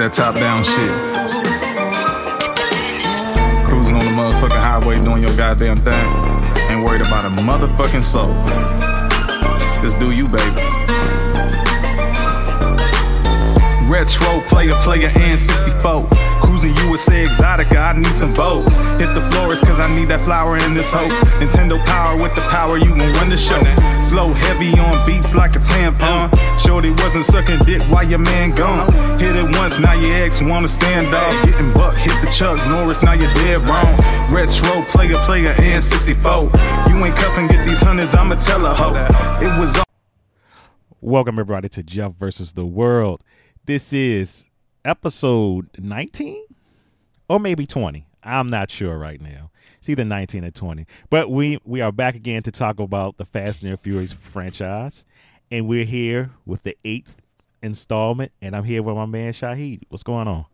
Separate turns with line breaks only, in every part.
that top down shit. Cruising on the motherfucking highway doing your goddamn thing. Ain't worried about a motherfucking soul. Just do you, baby. Retro player, player, and 64. Cruising USA Exotica, I need some votes. Hit the florist, cause I need that flower in this hoe. Nintendo power with the power, you gon' run the show. Flow heavy on beats like a tampon. Shorty wasn't sucking dick while your man gone. Hit it once, now your ex wanna stand off. Getting buck, hit the Chuck Norris, now you're dead wrong. Retro player, player, and 64. You ain't cuffing, get these hundreds, I'ma tell a hoe. It was all.
Welcome everybody to Jeff versus the World. This is episode 19 or maybe 20. I'm not sure right now. It's either 19 or 20. But we we are back again to talk about the Fast and Furious franchise, and we're here with the eighth installment. And I'm here with my man Shahid. What's going on?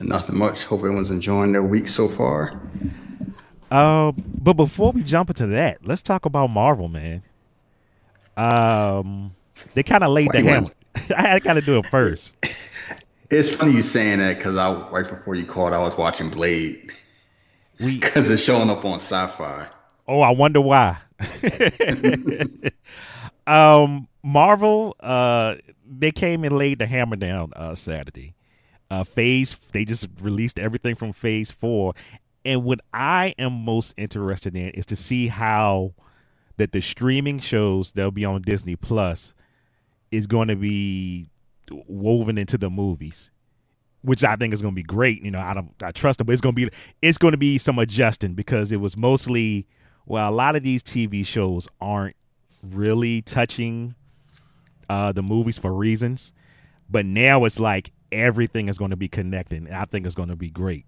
Nothing much. Hope everyone's enjoying their week so far.
Uh, but before we jump into that, let's talk about Marvel, man. Um, they kind of laid the
Wait, wait.
hammer. I got to do it first.
It's funny you saying that because I right before you called, I was watching Blade because it's showing up on Sci-Fi.
Oh, I wonder why. um, Marvel, uh, they came and laid the hammer down uh, Saturday. Uh, phase, they just released everything from Phase Four, and what I am most interested in is to see how that the streaming shows that'll be on Disney Plus is going to be woven into the movies which I think is going to be great. You know, I don't, I trust them, but it's going to be, it's going to be some adjusting because it was mostly, well, a lot of these TV shows aren't really touching uh, the movies for reasons, but now it's like everything is going to be connected. And I think it's going to be great.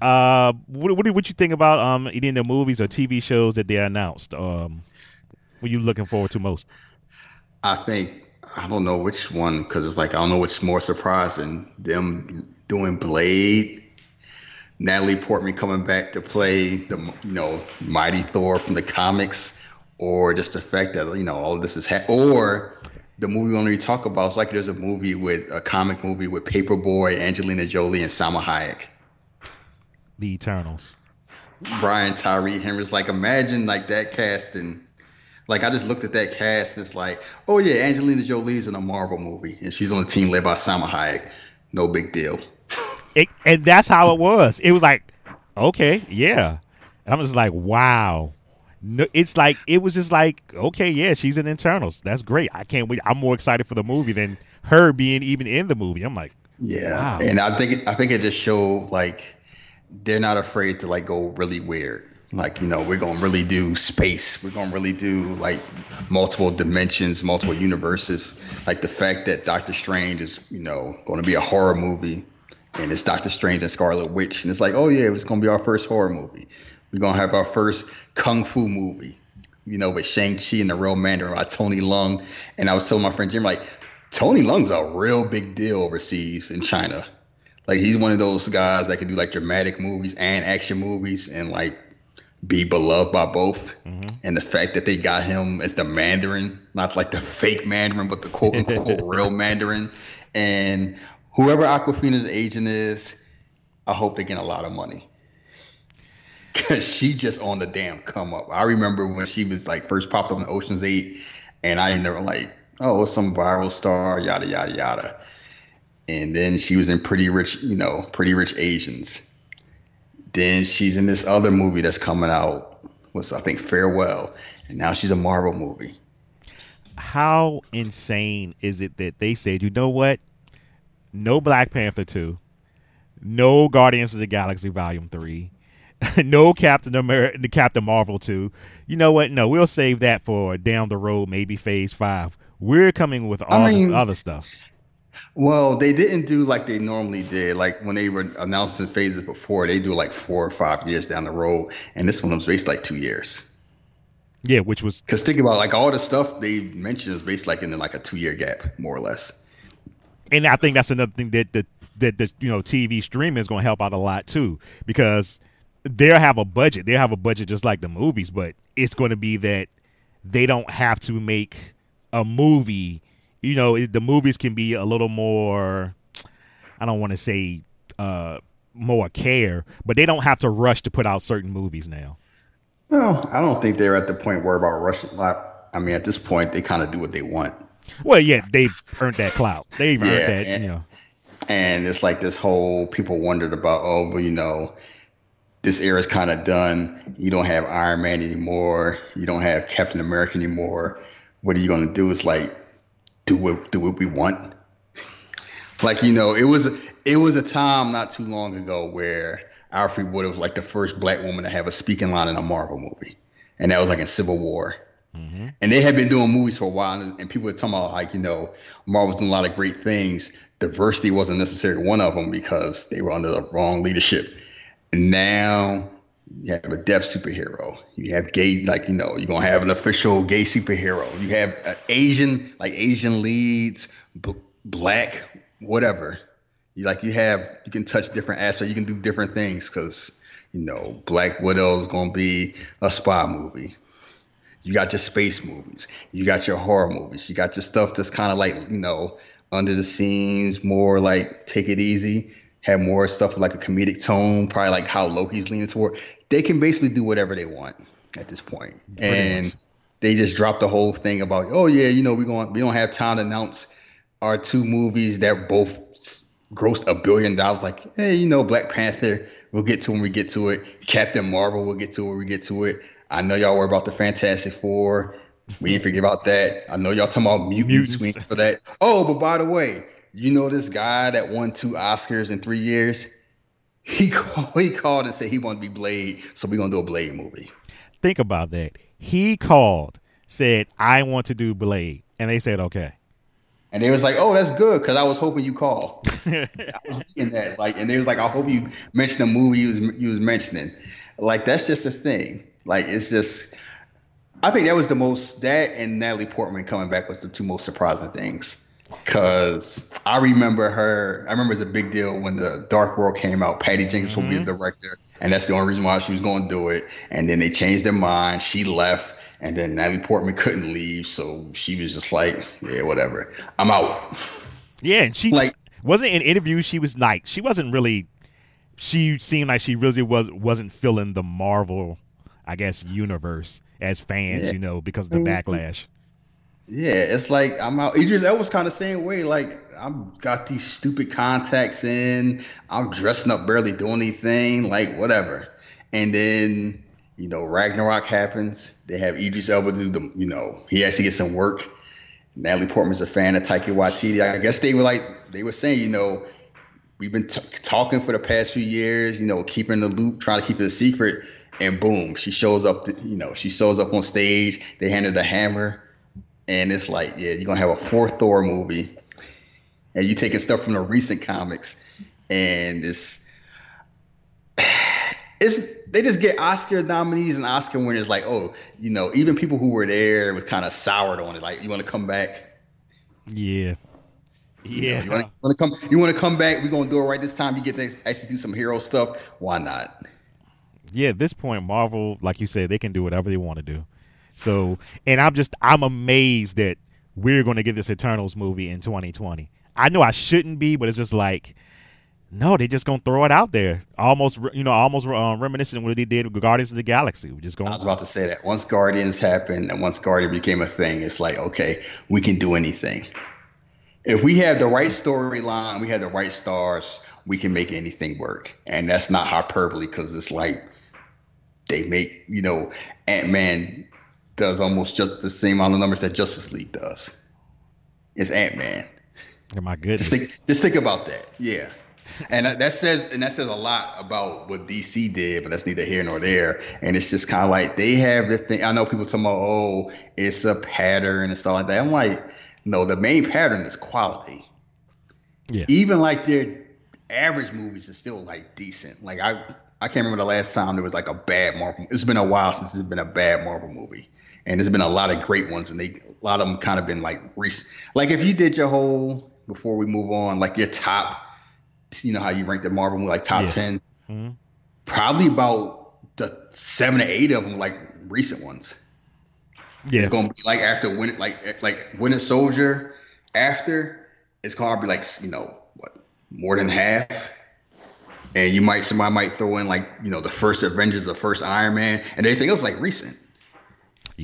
Uh, what, what, do- what you think about um in the movies or TV shows that they announced? Um, what you looking forward to most?
I think I don't know which one because it's like I don't know what's more surprising: them doing Blade, Natalie Portman coming back to play the you know mighty Thor from the comics, or just the fact that you know all of this is ha- or the movie we only talk about. It's like there's a movie with a comic movie with Paper Boi, Angelina Jolie, and Salma Hayek.
The Eternals.
Brian Tyree Henry's like imagine like that casting. Like I just looked at that cast. and It's like, oh yeah, Angelina Jolie's in a Marvel movie, and she's on a team led by Salma Hayek. No big deal.
it, and that's how it was. It was like, okay, yeah. And I'm just like, wow. No, it's like it was just like, okay, yeah, she's in Eternals. That's great. I can't wait. I'm more excited for the movie than her being even in the movie. I'm like,
Yeah,
Wow.
and I think I think it just showed like they're not afraid to like go really weird. Like you know, we're gonna really do space. We're gonna really do like multiple dimensions, multiple universes. Like the fact that Doctor Strange is you know to be a horror movie, and it's Doctor Strange and Scarlet Witch, and it's like, oh yeah, it's gonna be our first horror movie. We're gonna have our first kung fu movie. You know, with Shang Chi and the Real Mandarin by Tony Leung. And I was telling my friend Jim like, Tony Leung's a real big deal overseas in China. Like he's one of those guys that can do like dramatic movies and action movies and like be beloved by both. Mm-hmm. And the fact that they got him as the Mandarin, not like the fake Mandarin, but the quote unquote real Mandarin. And whoever Awkwafina's agent is, I hope they get a lot of money. Cause she just on the damn come up. I remember when she was like first popped up in Ocean's Eight, and I never like, oh, it's some viral star, yada yada yada. And then she was in Pretty Rich, you know, Pretty Rich Asians. Then she's in this other movie that's coming out, was I think Farewell, and now she's a Marvel movie.
how insane is it that they said, you know what? No Black Panther 2, no Guardians of the Galaxy Volume 3, no Captain America, the Captain Marvel 2. You know what? No, we'll save that for down the road, maybe phase 5. We're coming with all
mean-
this other stuff.
Well, they didn't do like they normally did. Like when they were announcing phases before, they do like four or five years down the road, and this one was based like two years.
Yeah, which was
Because think about like all the stuff they mentioned is based like in like a two year gap, more or less.
and I think that's another thing that the that the you know TV streaming is going to help out a lot too because they'll have a budget. They'll have a budget just like the movies, but it's going to be that they don't have to make a movie. You know, it, the movies can be a little more. I don't want to say uh, more care, but they don't have to rush to put out certain movies now.
well I don't think they're at the point where about rushing. Like, I mean, at this point, they kind of do what they want.
Well, yeah, they've earned that clout. They've
Yeah,
earned that,
and-
you know.
and it's like this whole people wondered about oh well you know this era's kind of done you don't have iron man anymore you don't have captain america anymore what are you going to do it's like do what do what we want like you know it was it was a time not too long ago where alfred would have like the first black woman to have a speaking line in a marvel movie and that was like in civil war mm-hmm. and they had been doing movies for a while, and, and people were talking about like you know Marvel's doing a lot of great things. Diversity wasn't necessarily one of them because they were under the wrong leadership. And now you have a deaf superhero. You have gay, like you know, you're gonna have an official gay superhero. You have uh, Asian, like Asian leads, b- black, whatever. You like you have you can touch different aspects. You can do different things because you know Black Widow is gonna be a spy movie. You got your space movies. You got your horror movies. You got your stuff that's kind of like, you know, under the scenes, more like take it easy, have more stuff like a comedic tone, probably like how Loki's leaning toward. They can basically do whatever they want at this point. And they just dropped the whole thing about, oh yeah, you know, we going we don't have time to announce our two movies that both grossed a billion dollars. Like, hey, you know, Black Panther, we'll get to when we get to it. Captain Marvel, we'll get to when we get to it. I know y'all worry about the Fantastic Four. We ain't forget about that. I know y'all talking about mutants.
Mutants.
for that. Oh, but by the way, you know this guy that won two Oscars in three years? He called, he called and said he wanted to be Blade, so we're gonna do a Blade movie.
Think about that. He called, said, I want to do Blade. And they said, okay.
And they was like, "Oh, that's good," because I was hoping you call. I was reading that, like, and they was like, "I hope you mentioned the movie you was you was mentioning." Like, that's just a thing. Like, it's just. I think that was the most that and Natalie Portman coming back was the two most surprising things. Cause I remember her. I remember it was a big deal when the Dark World came out. Patty Jenkins will be the mm-hmm. director, and that's the only reason why she was going to do it. And then they changed their mind. She left, and then Natalie Portman couldn't leave, so she was just like, "Yeah, whatever, I'm out."
Yeah, and she
Like-
wasn't in interviews. She was like, she wasn't really. She seemed like she really was wasn't feeling the Marvel, I guess, universe as fans,
Yeah.
you know, because of the mm-hmm. backlash.
Yeah, it's like I'm out. Idris Elba's kind of same way. Like I've got these stupid contacts in. I'm dressing up, barely doing anything. Like whatever. And then you know Ragnarok happens. They have Idris Elba do the. You know he actually gets some work. Natalie Portman's a fan of Taika Waititi. I guess they were like they were saying, you know, we've been t- talking for the past few years. You know, keeping the loop, trying to keep it a secret. And boom, she shows up. To, you know, she shows up on stage. They hand her the hammer and it's like, yeah, you're gonna have a fourth Thor movie, and you're taking stuff from the recent comics, and it's it's they just get Oscar nominees and Oscar winners like, oh, you know, even people who were there was kind of soured on it. Like, you want to come back?
Yeah, yeah.
You want to come? You want to come back? We're gonna do it right this time. You get to actually do some hero stuff. Why not?
yeah, at this point, Marvel, like you said, they can do whatever they want to do. So, and I'm just, I'm amazed that we're going to get this Eternals movie in 2020. I know I shouldn't be, but it's just like, no, they just to throw it out there. Almost, you know, almost um, reminiscent of what they did with Guardians of the Galaxy. We're just going
I was about to say that once Guardians happened and once Guardian became a thing, it's like, okay, we can do anything. If we have the right storyline, we have the right stars, we can make anything work. And that's not hyperbole because it's like they make, you know, Ant Man does almost just the same amount of numbers that Justice League does. It's Ant Man.
oh my goodness.
Just think, just think about that. Yeah, and that says and that says a lot about what DC did, but that's neither here nor there. And it's just kind of like they have this thing. I know people talking about, oh, it's a pattern and stuff like that. I'm like, no, the main pattern is quality.
Yeah.
Even like their average movies are still like decent. Like I, I can't remember the last time there was like a bad Marvel. It's been a while since there's been a bad Marvel movie. And there's been a lot of great ones, and they a lot of them kind of been like recent. Like if you did your whole before we move on, like your top, you know how you rank the Marvel movie, like top
Yeah.
10
Mhm.
probably about the seven or eight of them like recent ones.
Yeah.
It's gonna be like after Winter, like like Winter Soldier. After it's gonna be like you know what more than half. And you might somebody might throw in like you know the first Avengers, the first Iron Man, and everything else like recent.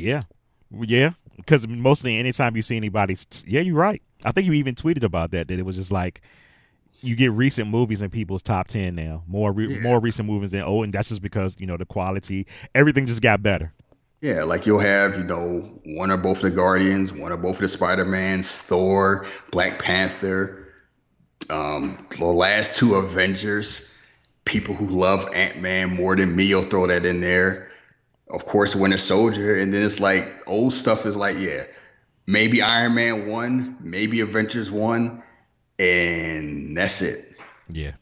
Yeah, yeah. Because mostly anytime you see anybody, yeah, you're right. I think you even tweeted about that. That it was just like you get recent movies in people's top ten now. More re- yeah. more recent movies than oh, and that's just because you know the quality, everything just got better.
Yeah, like you'll have, you know, one or both of the Guardians, one or both of the Spider Mans, Thor, Black Panther, um, the last two Avengers. People who love Ant Man more than me will throw that in there. Of course, Winter Soldier, and then it's like old stuff is like, yeah, maybe Iron Man one, maybe Avengers one, and that's it.
Yeah.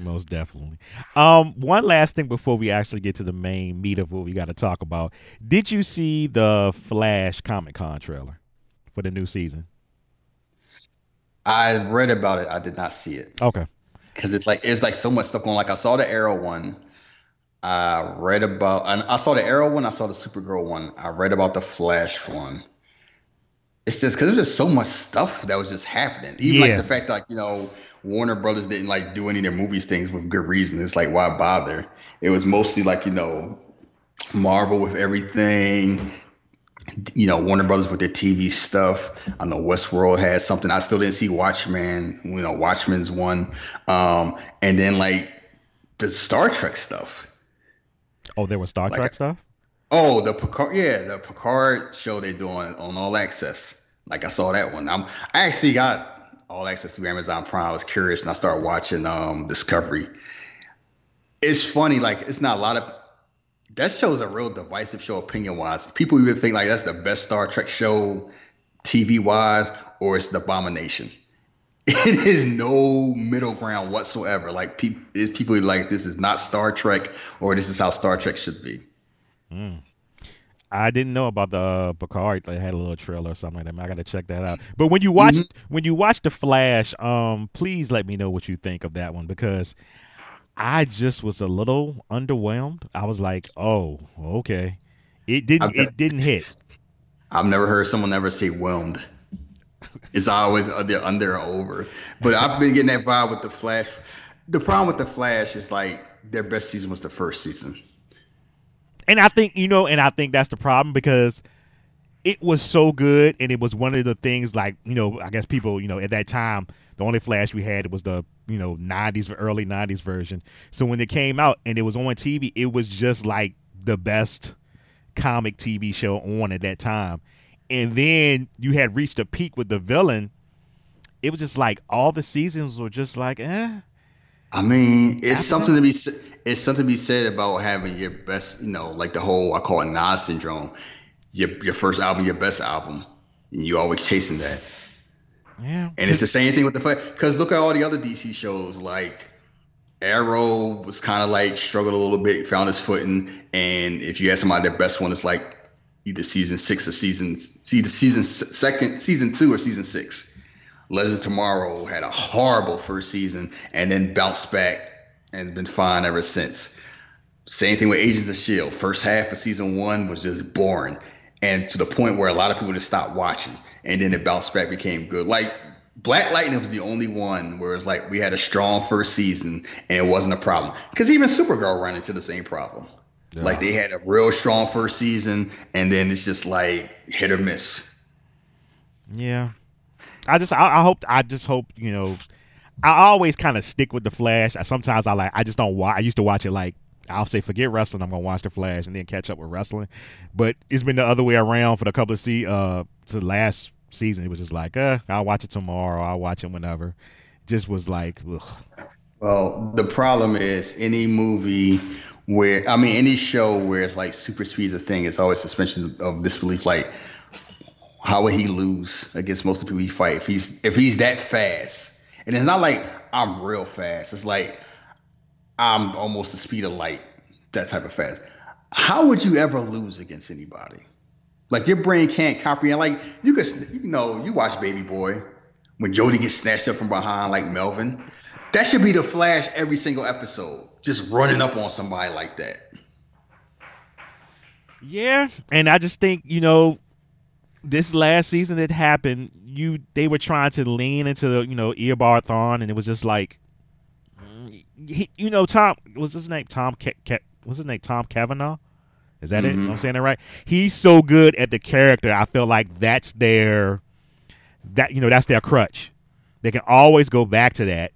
Most definitely. Um, one last thing before we actually get to the main meat of what we got to talk about. Did you see the Flash Comic Con trailer for the new season?
I read about it. I did not see it.
Okay.
Because it's like it's like so much stuff going. On. Like I saw the Arrow one. I read about. And I saw the Arrow one. I saw the Supergirl one. I read about the Flash one it's just because there's just so much stuff that was just happening. Even yeah. like the fact that like, you know Warner Brothers didn't like do any of their movies things with good reason. It's like why bother? It was mostly like you know Marvel with everything. You know Warner Brothers with their TV stuff. I know Westworld had something. I still didn't see Watchmen. You know Watchmen's one, um, and then like the Star Trek stuff.
Oh, there was Star like, Trek stuff.
Oh, the Picard, yeah, the Picard show they're doing on All Access. Like I saw that one. I'm I actually got All Access through Amazon Prime. I was curious and I started watching um Discovery. It's funny, like it's not a lot of that show's a real divisive show opinion wise. People even think like that's the best Star Trek show TV wise, or it's the abomination. It is no middle ground whatsoever. Like people, people like this is not Star Trek, or this is how Star Trek should be.
Mm. I didn't know about the uh, Picard. They had a little trailer or something like that. I got to check that out. But when you watch mm-hmm. when you watch the Flash, um, please let me know what you think of that one because I just was a little underwhelmed. I was like, oh, okay, it didn't I've, it didn't hit.
I've never heard someone ever say whelmed. It's always under under or over. But I've been getting that vibe with the Flash. The problem with the Flash is like their best season was the first season
and I think you know, and I think that's the problem because it was so good, and it was one of the things like you know, I guess people you know at that time the only Flash we had was the you know '90s, early '90s version. So when it came out and it was on TV, it was just like the best comic TV show on at that time. And then you had reached a peak with the villain. It was just like all the seasons were just like, eh.
I mean, it's something to be it's something to be said about having your best, you know, like the whole I call it Nas syndrome. Your your first album, your best album, and you always chasing that.
Yeah,
and it's the same thing with the fight. because look at all the other DC shows like Arrow was kind of like struggled a little bit, found his footing, and if you ask somebody their best one, it's like either season six or season see the season second season two or season six. Legends Tomorrow had a horrible first season and then bounced back and been fine ever since. Same thing with Agents of Shield. First half of season one was just boring, and to the point where a lot of people just stopped watching. And then it bounced back, became good. Like Black Lightning was the only one where it's like we had a strong first season and it wasn't a problem. Because even Supergirl ran into the same problem. Yeah. Like they had a real strong first season and then it's just like hit or miss.
Yeah, I just I, I hope I just hope you know I always kind of stick with the Flash. I, sometimes I like I just don't watch. I used to watch it like I'll say forget wrestling. I'm gonna watch the Flash and then catch up with wrestling. But it's been the other way around for the couple of see uh to last season. It was just like uh I'll watch it tomorrow. I'll watch it whenever. Just was like. Ugh.
Well, the problem is any movie where I mean any show where it's like super speed is a thing. It's always suspension of disbelief. Like how would he lose against most of the people he fight if he's if he's that fast? And it's not like I'm real fast. It's like I'm almost the speed of light, that type of fast. How would you ever lose against anybody? Like your brain can't comprehend. Like you could, you know, you watch Baby Boy when Jody gets snatched up from behind, like Melvin. That should be the Flash every single episode, just running up on somebody like that.
Yeah, and I just think you know this last season that happened, you they were trying to lean into the you know Eobard and it was just like, he, you know, Tom was his name Tom Ke- Ke- what's his name Tom Cavanagh. Is that mm-hmm. it? I'm saying it right. He's so good at the character. I feel like that's their that you know that's their crutch. They can always go back to that.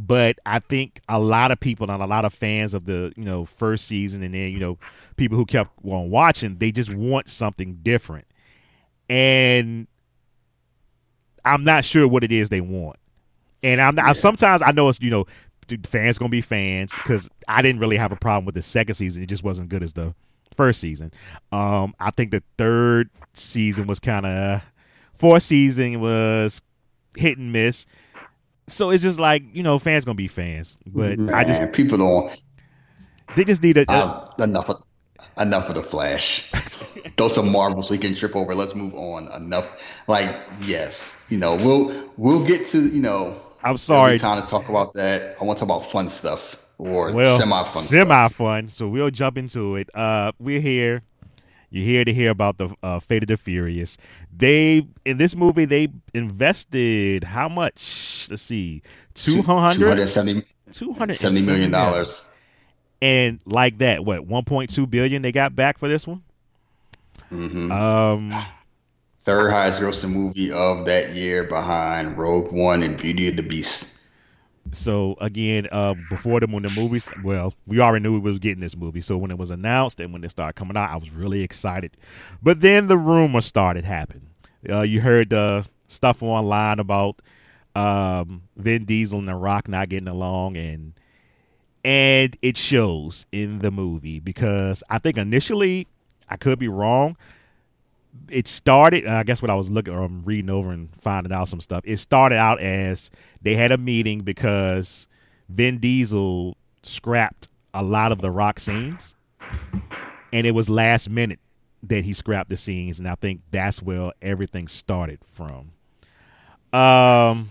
But I think a lot of people and a lot of fans of the you know first season and then you know people who kept on watching, they just want something different and I'm not sure what it is they want. And I'm, not, yeah. sometimes I know it's you know fans gonna be fans because I didn't really have a problem with the second season. It just wasn't good as the first season. Um, I think the third season was kind of fourth season was hit and miss. So it's just like you know fans gonna be fans, but
Man,
I just
people don't.
They just need a,
uh, enough. Of, enough of the Flash. Throw some Marvel so he can trip over. Let's move on. Enough. Like yes, you know we'll we'll get to you know.
I'm sorry.
Time to talk about that. I want to talk about fun stuff or
well,
semi fun.
Semi fun. So we'll jump into it. Uh, we're here. You're here to hear about the uh, Fate of the Furious. They in this movie they invested how much? Let's see, 200
270, 270 million dollars
and like that, what 1.2 billion they got back for this one?
Mm-hmm.
Um,
third highest grossing movie of that year behind Rogue One and Beauty of the Beast.
So again, uh, before the when the movies, well, we already knew we was getting this movie. So when it was announced and when it started coming out, I was really excited. But then the rumor started happening. Uh, you heard the stuff online about um, Vin Diesel and The Rock not getting along, and and it shows in the movie because I think initially I could be wrong. It started, I guess what I was looking or I'm reading over and finding out some stuff. It started out as they had a meeting because Vin Diesel scrapped a lot of the rock scenes, and it was last minute that he scrapped the scenes, and I think that's where everything started from. Um,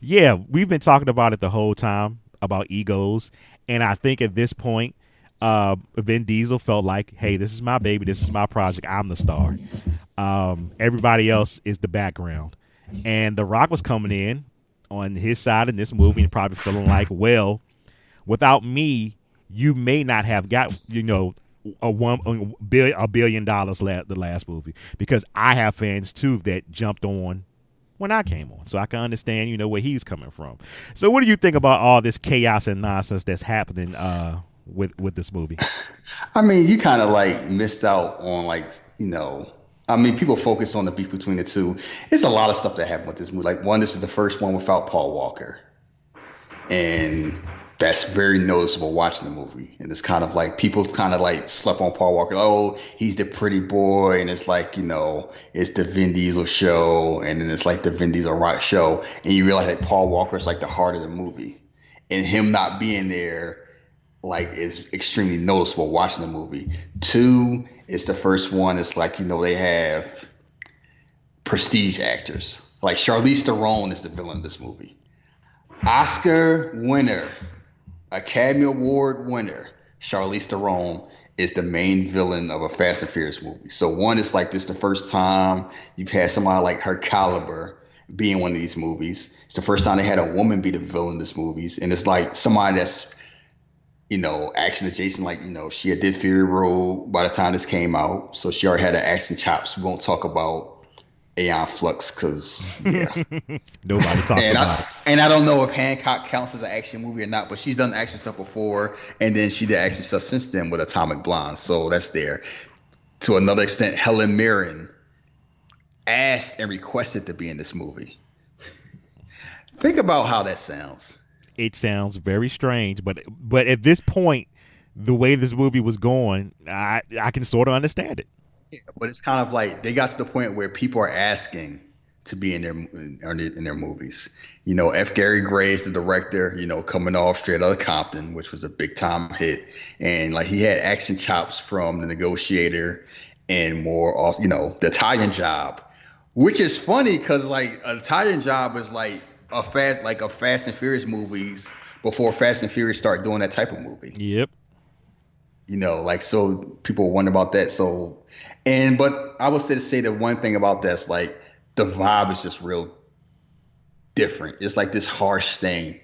yeah, we've been talking about it the whole time about egos, and I think at this point, uh, Vin Diesel felt like, "Hey, this is my baby. This is my project. I'm the star. Um, everybody else is the background." And The Rock was coming in on his side in this movie and probably feeling like, "Well, without me, you may not have got you know a one a billion, a billion dollars la- the last movie because I have fans too that jumped on when I came on, so I can understand, you know, where he's coming from. So, what do you think about all this chaos and nonsense that's happening uh, with with this movie?
I mean, you kind of like missed out on like you know. I mean, people focus on the beef between the two. It's a lot of stuff that happened with this movie. Like one, this is the first one without Paul Walker, and that's very noticeable watching the movie. And it's kind of like people kind of like slept on Paul Walker. Oh, he's the pretty boy. And it's like, you know, it's the Vin Diesel show. And then it's like the Vin Diesel rock show. And you realize that Paul Walker is like the heart of the movie. And him not being there, like, is extremely noticeable watching the movie. Two, it's the first one. It's like, you know, they have prestige actors. Like Charlize Theron is the villain of this movie. Oscar winner Academy Award winner Charlize Theron is the main villain of a Fast and Furious movie. So one is like this the first time you've had somebody like her caliber be in one of these movies. It's the first time they had a woman be the villain in this movies, and it's like somebody that's you know action adjacent. Like you know she had did Fury Road by the time this came out, so she already had the action chops. We won't talk about Aeon Flux because yeah.
nobody talks
and
about
I, it. And I don't know if Hancock counts as an action movie or not, but she's done action stuff before, and then she did action stuff since then with Atomic Blonde, so that's there. To another extent, Helen Mirren asked and requested to be in this movie. Think about how that sounds.
It sounds very strange, but but at this point, the way this movie was going, I I can sort of understand it.
Yeah, but it's kind of like they got to the point where people are asking to be in their in their movies. You know, F. Gary Graves, the director, you know, coming off straight out of Compton, which was a big time hit, and like he had action chops from The Negotiator and more, also, you know, The Italian Job, which is funny because like Italian Job is like a fast like a Fast and Furious movies before Fast and Furious start doing that type of movie.
Yep.
You know, like so people wonder about that. So And but I would say to say the one thing about that's like the vibe is just real different. It's like this harsh thing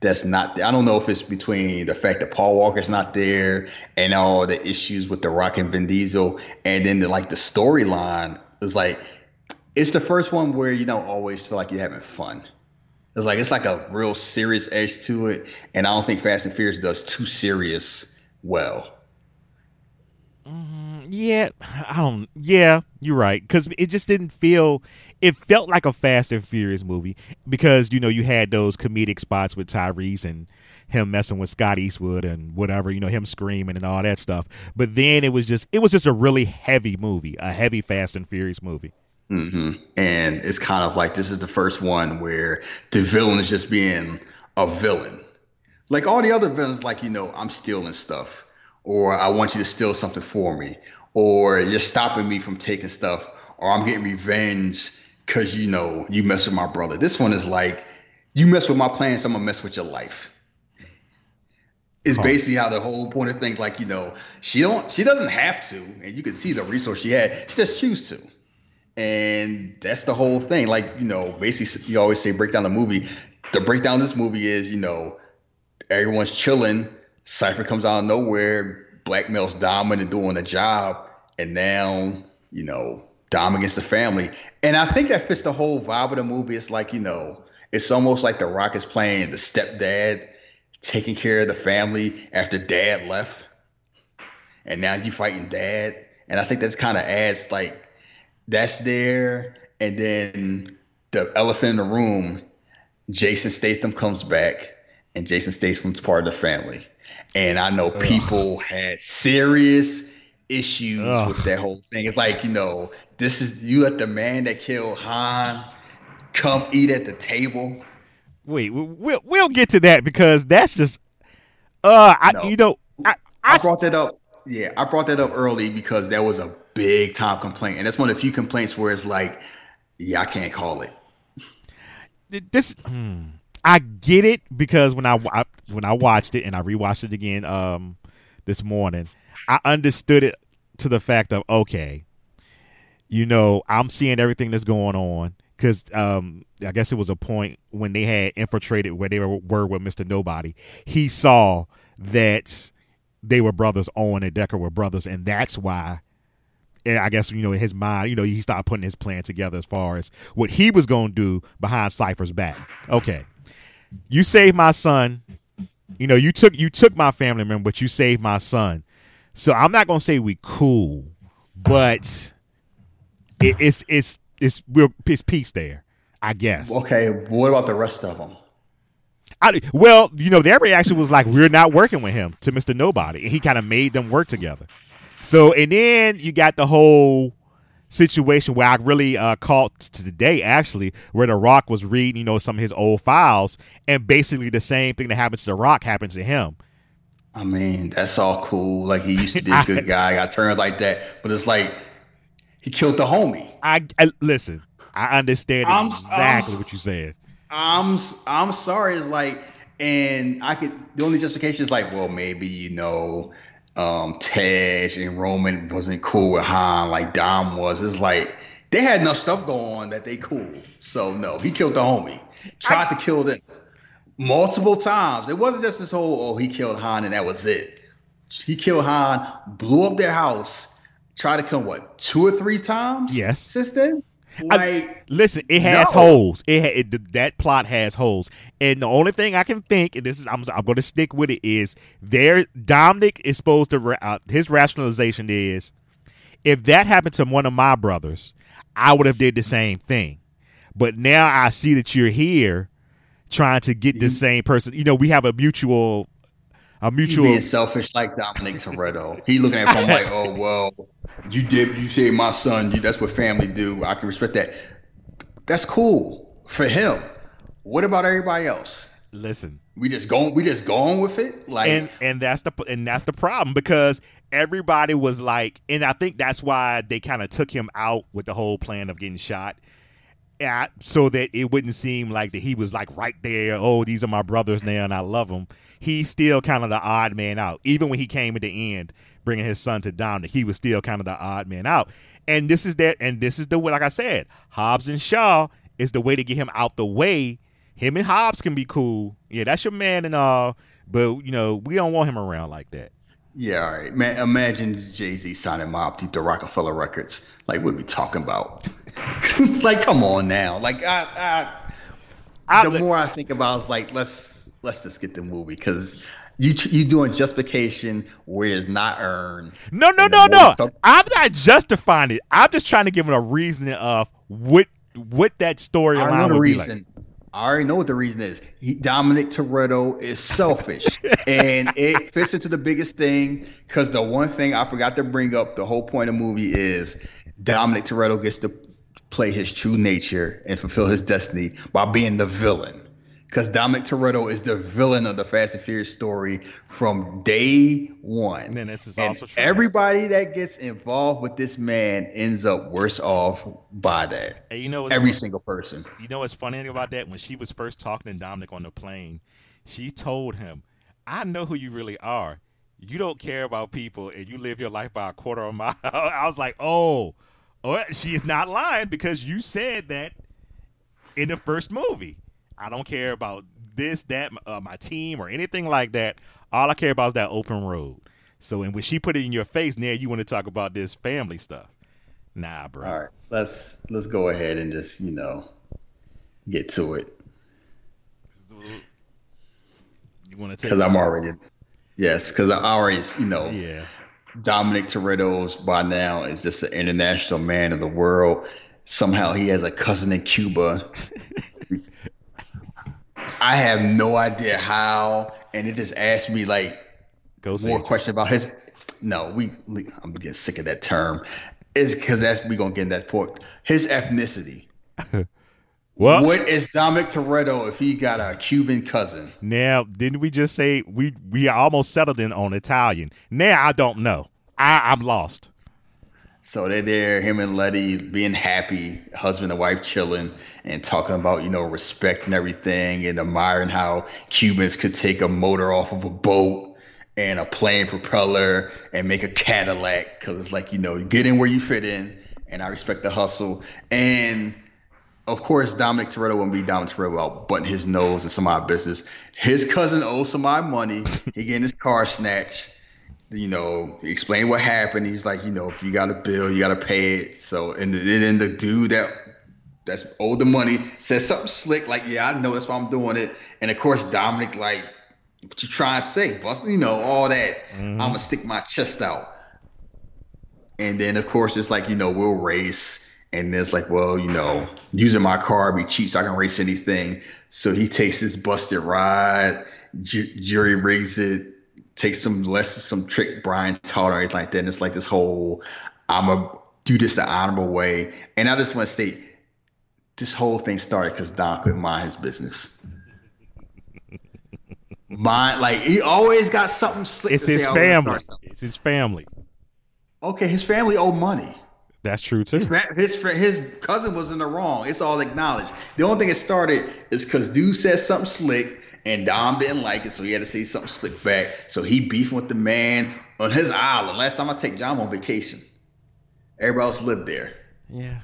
that's not I don't know if it's between the fact that Paul Walker's not there and all the issues with the Rock and Vin Diesel, and then the, like the storyline is like it's the first one where you don't always feel like you're having fun. It's like it's like a real serious edge to it, and I don't think Fast and Furious does too serious well.
Mm, yeah, I don't. Yeah, you're right because it just didn't feel. It felt like a Fast and Furious movie because you know you had those comedic spots with Tyrese and him messing with Scott Eastwood and whatever, you know, him screaming and all that stuff. But then it was just it was just a really heavy movie, a heavy Fast and Furious movie.
Mm-hmm. And it's kind of like this is the first one where the villain is just being a villain. Like all the other villains, like, you know, I'm stealing stuff, or I want you to steal something for me, or you're stopping me from taking stuff, or I'm getting revenge because, you know, you mess with my brother. This one is like, you mess with my plans, I'm going to mess with your life. It's basically how the whole point of things like you know she don't she doesn't have to and you can see the resource she had she just choose to and that's the whole thing. Like, you know, basically, you always say break down the movie. The breakdown of this movie is, you know, everyone's chilling. Cypher comes out of nowhere, blackmails Dom into doing the job, and now, you know, Dom against the family. And I think that fits the whole vibe of the movie. It's like, you know, it's almost like The Rock is playing the stepdad, taking care of the family after dad left. And now you fighting dad. And I think that's kind of adds like that's there. And then the elephant in the room, Jason Statham comes back, and Jason Statham's part of the family. And I know people Ugh. had serious issues Ugh. with that whole thing. It's like, you know, this is you let the man that killed Han come eat at the table.
Wait, we'll we'll get to that because that's just uh I no. you know I,
I, I brought that up. Yeah, I brought that up early because that was a big time complaint, and that's one of the few complaints where it's like, yeah, I can't call it.
This. Hmm, I get it because when I, I, when I watched it and I rewatched it again um this morning, I understood it to the fact of okay, you know, I'm seeing everything that's going on because um I guess it was a point when they had infiltrated where they were, were with Mister Nobody. He saw that they were brothers. Owen and Deckard were brothers, and that's why and I guess you know in his mind, you know, he started putting his plan together as far as what he was going to do behind Cypher's back. Okay, you saved my son. You know, you took you took my family member, but you saved my son. So I'm not going to say we cool, but it, it's it's it's real it's peace there, I guess.
Okay, what about the rest of them?
I, well, you know, their reaction was like, "We're not working with him." To Mister Nobody, and he kind of made them work together. So and then you got the whole situation where I really uh, caught today actually, where The Rock was reading, you know, some of his old files, and basically the same thing that happens to The Rock happens to him.
I mean, that's all cool. Like he used to be a good guy, got turned like that, but it's like he killed the homie.
I, I listen. I understand I'm, exactly I'm, what you said.
I'm I'm sorry. It's like, and I could. The only justification is like, well, maybe you know um, Tej and Roman wasn't cool with Han like Dom was. It's like they had enough stuff going on that they cool. So no, he killed the homie. Tried I, to kill them multiple times. It wasn't just this whole oh he killed Han and that was it. He killed Han, blew up their house, tried to kill what two or three times.
Yes,
since then. Like, I,
listen, it has no. holes. It, it, that plot has holes, and the only thing I can think, and this is I'm, I'm going to stick with it, is there. Dominic is supposed to uh, his rationalization is, if that happened to one of my brothers, I would have did the same thing. But now I see that you're here, trying to get the same person. You know, we have a mutual a mutual
he being selfish like Dominic Toretto. he looking at him like, oh well, you did you say my son, you, that's what family do. I can respect that. That's cool for him. What about everybody else?
Listen,
we just going we just going with it like
and and that's the and that's the problem because everybody was like and i think that's why they kind of took him out with the whole plan of getting shot at so that it wouldn't seem like that he was like right there oh these are my brothers now and i love them he's still kind of the odd man out even when he came at the end bringing his son to Dominic. He was still kind of the odd man out. And this is that, and this is the way, like I said, Hobbs and Shaw is the way to get him out the way. Him and Hobbs can be cool. Yeah, that's your man and all, but you know we don't want him around like that.
Yeah, all right. Man, imagine Jay Z signing Mobb Deep to Roc-A-Fella Records. Like, what are we talking about? like, come on now. Like, I, I, the more I think about, it, it's like let's let's just get the movie because you you doing justification where it's not earned.
No, no, no, no. I'm not justifying it. I'm just trying to give it a reasoning of what what that storyline would reason. be like.
I already know what the reason is. He, Dominic Toretto is selfish, and it fits into the biggest thing because the one thing I forgot to bring up, the whole point of the movie is Dominic Toretto gets to play his true nature and fulfill his destiny by being the villain because Dominic Toretto is the villain of the Fast and Furious story from day one.
And this is and also
true. Everybody that gets involved with this man ends up worse off by that.
Hey, you know,
every funny? single person.
You know what's funny about that? When she was first talking to Dominic on the plane, she told him, "I know who you really are. You don't care about people, and you live your life by a quarter of a mile." I was like, "Oh, oh, she is not lying because you said that in the first movie." I don't care about this, that, uh, my team, or anything like that. All I care about is that open road. So, and when she put it in your face, now you want to talk about this family stuff. Nah, bro.
All right, let's let's go ahead and just you know get to it.
You want to take?
Because I'm already yes, because I already you know
yeah.
Dominic Toretto's by now is just an international man of the world. Somehow he has a cousin in Cuba. I have no idea how, and it just asked me like
Go
more questions about his. No, we, I'm getting sick of that term. Is because that's we gonna get in that point. His ethnicity.
What?
What is Dominic Toretto if he got a Cuban cousin?
Now, didn't we just say we we almost settled in on Italian? Now I don't know. I, I'm lost.
So they're there, him and Letty being happy, husband and wife chilling and talking about, you know, respect and everything and admiring how Cubans could take a motor off of a boat and a plane propeller and make a Cadillac because it's like, you know, get in where you fit in and I respect the hustle. And of course, Dominic Toretto wouldn't be Dominic Toretto without butting his nose in some of my business. His cousin owes some of my money. He getting his car snatched you know, explain what happened. He's like, you know, if you got a bill, you got to pay it. So, and then the dude that that's owed the money says something slick, like, yeah, I know that's why I'm doing it. And of course, Dominic, like, what you trying to say, bust, you know, all that. Mm-hmm. I'm gonna stick my chest out. And then of course it's like, you know, we'll race. And it's like, well, you know, using my car be cheap so I can race anything. So he takes this busted ride, ju- jury rigs it, take some lessons, some trick Brian taught or anything like that. And it's like this whole, I'm a do this the honorable way. And I just want to state, this whole thing started because Dom couldn't mind his business. mind like he always got something slick.
It's his
say,
family. It's his family.
Okay, his family owe money.
That's true too.
His, his his cousin was in the wrong. It's all acknowledged. The only thing it started is because dude said something slick and Dom didn't like it, so he had to say something slick back. So he beefing with the man on his island. Last time I take John on vacation, everybody else lived there.
Yeah.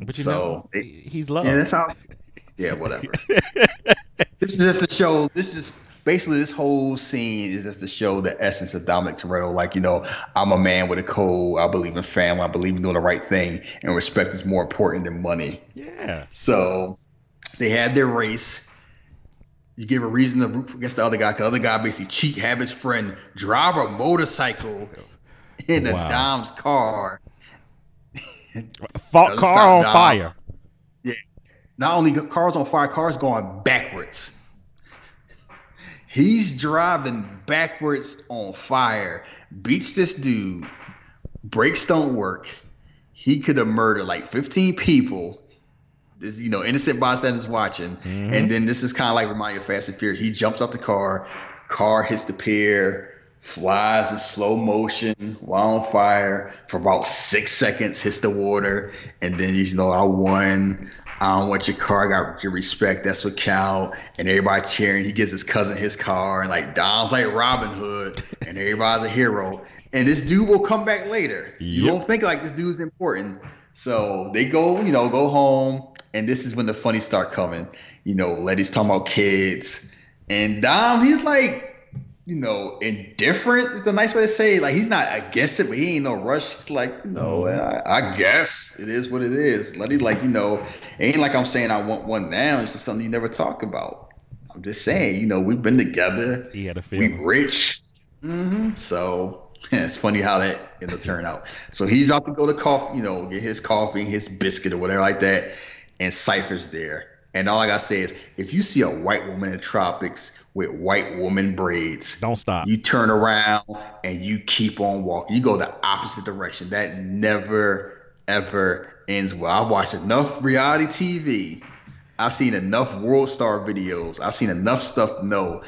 But you
so
know, it, he's loved.
Yeah, that's how. Yeah, whatever. this is just to show. This is basically this whole scene is just to show the essence of Dominic Toretto. Like, you know, I'm a man with a code. I believe in family. I believe in doing the right thing, and respect is more important than money.
Yeah.
So they had their race. You give a reason to root against the other guy. Cause the other guy basically cheat, have his friend drive a motorcycle in wow. a Dom's car.
car on Dom. fire.
Yeah. Not only cars on fire, cars going backwards. He's driving backwards on fire, beats this dude, brakes don't work. He could have murdered like 15 people this, you know, innocent bystanders watching, mm-hmm. and then this is kind of like remind you of Fast and Furious. He jumps off the car, car hits the pier, flies in slow motion while on fire for about six seconds, hits the water, and then you know I won. I don't want your car. I got your respect. That's what count. And everybody cheering. He gives his cousin his car, and like Dom's like Robin Hood, and everybody's a hero. And this dude will come back later. You don't think like this dude's important. So they go, you know, go home, and this is when the funny start coming. You know, Letty's talking about kids, and Dom, he's like, you know, indifferent is the nice way to say. It. Like he's not against it, but he ain't no rush. He's like, you know, I, I guess it is what it is. Letty, like, you know, ain't like I'm saying I want one now. It's just something you never talk about. I'm just saying, you know, we've been together.
He had a
We
feeling.
rich. hmm So it's funny how that it'll turn out. So he's out to go to coffee, you know, get his coffee, his biscuit or whatever like that, and Cipher's there. And all I gotta say is, if you see a white woman in the tropics with white woman braids,
Don't stop.
you turn around and you keep on walking. You go the opposite direction. That never ever ends well. I've watched enough reality TV. I've seen enough world star videos. I've seen enough stuff to know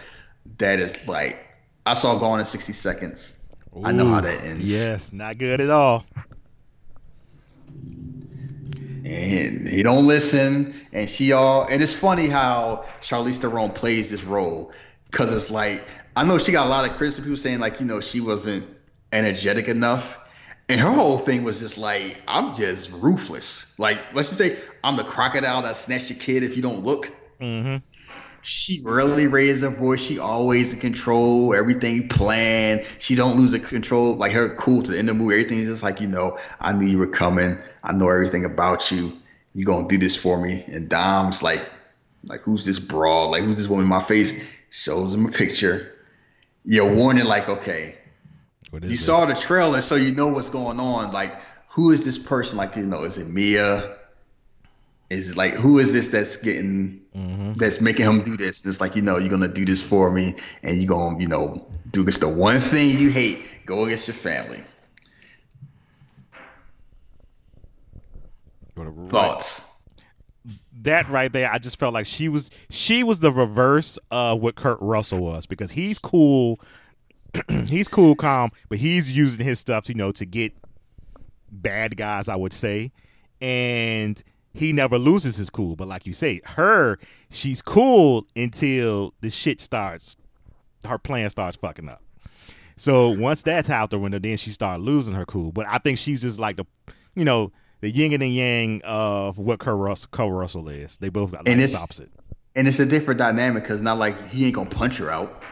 that is like I saw Gone in 60 Seconds. I know how that ends.
Yes, not good at all.
And he don't listen. And she all and it's funny how Charlize Theron plays this role. Because it's like I know she got a lot of criticism people saying like you know she wasn't energetic enough. And her whole thing was just like I'm just ruthless. Like let's just say I'm the crocodile that snatched your kid if you don't look.
Hmm
she really raises her voice. She always in control. Everything planned. She don't lose her control. Like her cool to the end of the movie. Everything's just like you know. I knew you were coming. I know everything about you. You gonna do this for me? And Dom's like, like who's this broad? Like who's this woman in my face? Shows him a picture. You're warning like, okay,
What is
you
this?
saw the trailer, so you know what's going on. Like, who is this person? Like, you know, is it Mia? Is like who is this that's getting
Mhm.
that's making him do this? And it's like, you know, you're gonna do this for me, and you're gonna, you know, do this the one thing you hate, go against your family.
Right.
Thoughts?
that right there, I just felt like she was she was the reverse of what Kurt Russell was because he's cool, he's cool, calm, but he's using his stuff, you know, to get bad guys, I would say, and he never loses his cool. But like you say, her, she's cool until the shit starts, her plan starts fucking up. So once that's out the window, then she started losing her cool. But I think she's just like the, you know, the yin and the yang of what Kurt Russell, Kurt Russell is. They both got like the opposite.
And it's a different dynamic because not like he ain't gonna punch her out.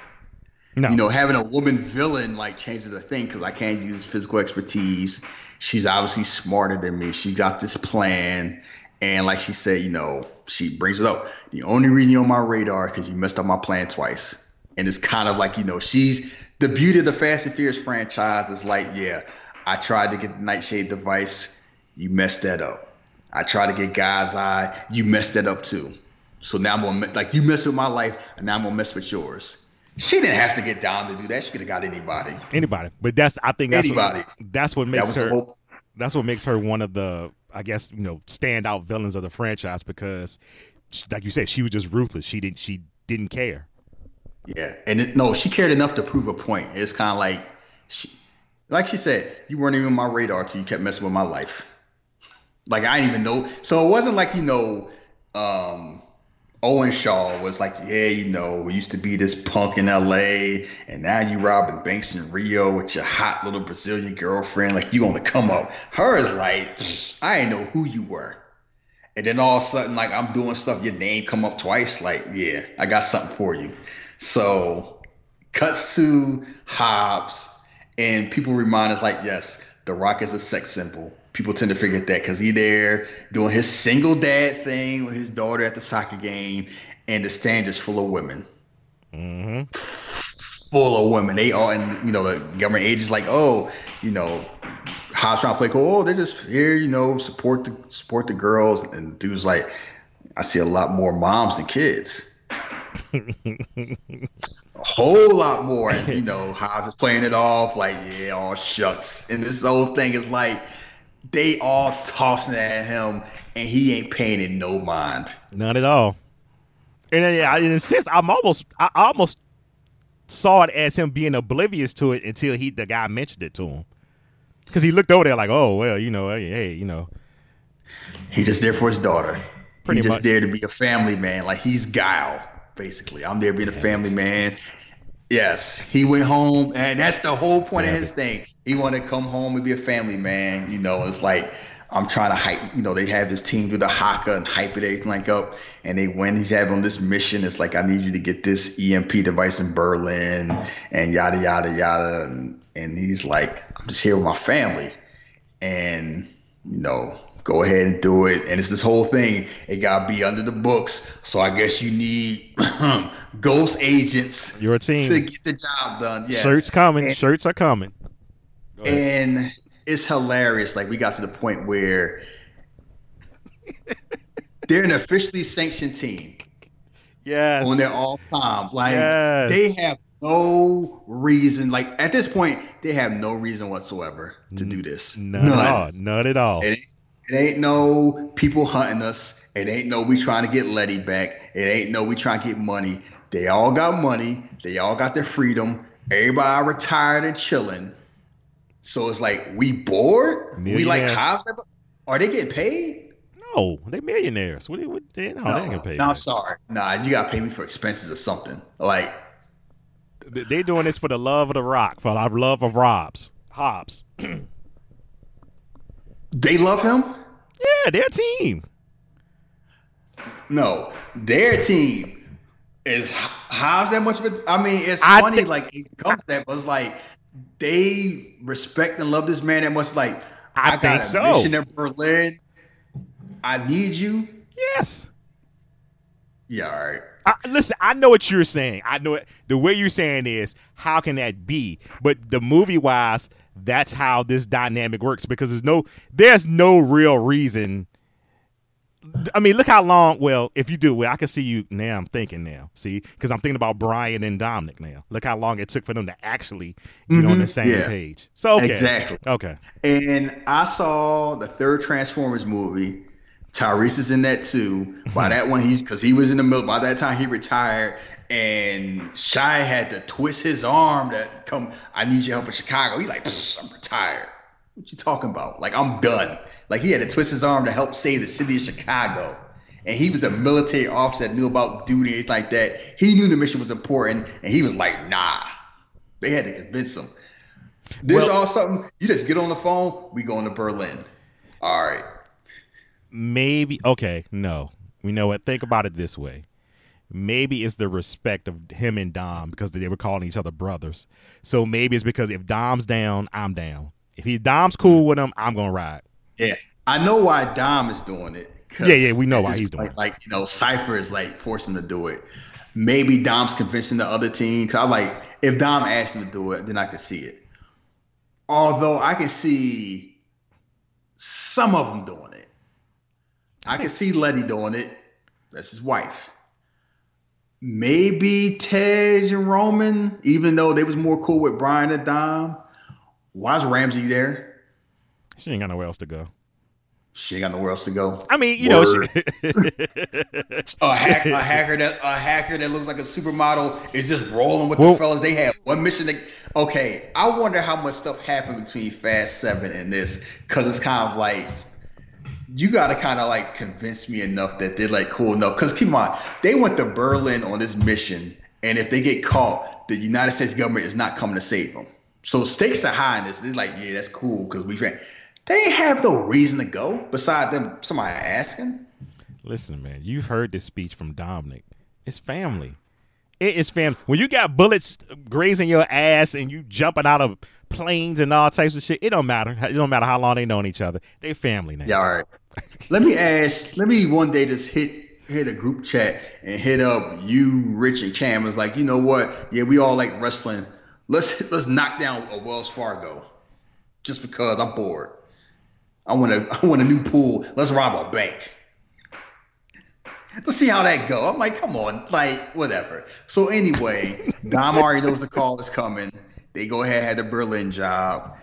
No,
You know, having a woman villain like changes the thing because I can't use physical expertise. She's obviously smarter than me. She got this plan. And like she said, you know, she brings it up. The only reason you're on my radar because you messed up my plan twice. And it's kind of like, you know, she's the beauty of the Fast and Furious franchise is like, yeah, I tried to get the Nightshade device. You messed that up. I tried to get God's Eye. You messed that up too. So now I'm gonna like you mess with my life, and now I'm gonna mess with yours. She didn't have to get down to do that. She could have got anybody.
anybody. But that's I think that's
Anybody.
What, that's what makes
was
her.
whole.
that's what makes her one of the I guess you know standout villains of the franchise because, like you said, she was just ruthless. She didn't she didn't care.
Yeah, and it, no, she cared enough to prove a point. It's kind of like she, like she said, you weren't even on my radar till you kept messing with my life. Like I didn't even know. So it wasn't like you know, um, Owen Shaw was like, yeah, you know, used to be this punk in L.A. and now you robbing banks in Rio with your hot little Brazilian girlfriend. Like you on the come up. Her is like, I didn't know who you were. And then all of a sudden, like I'm doing stuff, your name come up twice. Like, yeah, I got something for you. So, cuts to Hobbs, and people remind us, like, yes, The Rock is a sex symbol. People tend to forget that because he there doing his single dad thing with his daughter at the soccer game, and the stand is full of women
hmm
full of women. They all, and you know, the government agents like, oh, you know, Hobbs trying to play cool. Oh, they're just here, you know, support the support the girls. And dude's like, I see a lot more moms than kids. a whole lot more. And you know, Hobbs is playing it off like, yeah, all shucks. And this whole thing is like, they all tossing at him, and he ain't paying it no mind.
Not at all. And then, yeah, in a sense, I'm almost I almost saw it as him being oblivious to it until he the guy mentioned it to him. Because he looked over there like, oh well, you know, hey, hey, you know,
He just there for his daughter.
Pretty
he's just
much.
there to be a family man. Like he's Guile, basically. I'm there being a family man. Yes, he went home, and that's the whole point
Yeah.
of his thing. He wanted to come home and be a family man. You know, it's like I'm trying to hype. You know, they have this team do the haka and hype it everything like up, and they win. He's having on this mission. It's like I need you to get this EMP device in Berlin, and yada yada yada. And, and he's like, I'm just here with my family, and you know, go ahead and do it. And it's this whole thing. It gotta be under the books. So I guess you need ghost agents
Your team.
to get the job done. Yes.
Shirts coming.
And-
Shirts are coming.
And it's hilarious. Like we got to the point where they're an officially sanctioned team
yes.
on their all time. Like
Yes.
they have no reason. Like at this point, they have no reason whatsoever to do this.
None, at all. None at all.
It ain't, it ain't no people hunting us. It ain't no we trying to get Letty back. It ain't no we trying to get money. They all got money. They all got their freedom. Everybody retired and chilling. So it's like we bored. We like. Hobbs. Are they getting paid?
no, they millionaires. What? What? They, no, they ain't gonna
no. I'm sorry. Nah, you gotta pay me for expenses or something. Like
They- They doing this for the love of the rock, for the love of Robs. Hobbs.
they love him.
Yeah, their team.
No, their team is how's that much of it? I mean, it's
I
funny,
think-
like it comes that, but it's like they respect and love this man that much. Like
I
got
think
a
so.
mission in Berlin. I need you.
Yes.
Yeah, all right.
I, listen, I know what you're saying. I know it. The way you're saying is, how can that be? But the movie wise, that's how this dynamic works because there's no, there's no real reason. I mean, look how long. Well, if you do, well, I can see you now. I'm thinking now. See, because I'm thinking about Brian and Dominic now. Look how long it took for them to actually get on the mm-hmm. same
Yeah.
page. So okay,
Exactly.
okay.
And I saw the third Transformers movie. Tyrese is in that too. By hmm. that one, he's because he was in the middle. By that time, he retired, and Shia had to twist his arm to come. I need your help in Chicago. He's like, I'm retired. What you talking about? Like I'm done. Like he had to twist his arm to help save the city of Chicago. And he was a military officer that knew about duty and things like that. He knew the mission was important, and he was like, nah. They had to convince him. This
Well-
all something you just get on the phone. We going to Berlin. All right.
maybe okay no we know what. think about it this way maybe it's the respect of him and dom because they were calling each other brothers so maybe it's because if dom's down i'm down if he dom's cool mm. with him i'm gonna ride
Yeah, I know why Dom is doing it.
Yeah, yeah, we know why he's doing
point,
it.
Like you know, Cipher is like forcing to do it. Maybe Dom's convincing the other team. Cause I'm like, if Dom asked him to do it, then I could see it. Although I can see some of them doing it. I can see Letty doing it. That's his wife. Maybe Tej and Roman, even though they was more cool with Brian and Dom. Why's Ramsey there?
She ain't got nowhere else to go
She ain't got nowhere else to go.
i mean you know she,
a, hack, a hacker that a hacker that looks like a supermodel is just rolling with
Well-
the fellas. They have one mission. To, okay, I wonder how much stuff happened between Fast Seven and this, because it's kind of like you got to kind of like convince me enough that they're like cool enough. Because keep in mind, they went to Berlin on this mission, and if they get caught, the United States government is not coming to save them. So stakes are high in this. They're like, yeah, that's cool because we. They ain't have no reason to go besides them somebody asking.
listen man you've heard this speech from dominic it's family it is family when you got bullets grazing your ass and you jumping out of planes and all types of shit it don't matter it don't matter how long they known each other they family now
Yeah, all right. let me ask. Let me one day just hit hit a group chat and hit up you, Rich, and Cam. Is like, you know what? Yeah, we all like wrestling. Let's let's knock down a Wells Fargo, just because I'm bored. I want a I want a new pool. Let's rob a bank. Let's see how that go. I'm like, come on, like whatever. So anyway, Dom already knows the call is coming. They go ahead had the Berlin job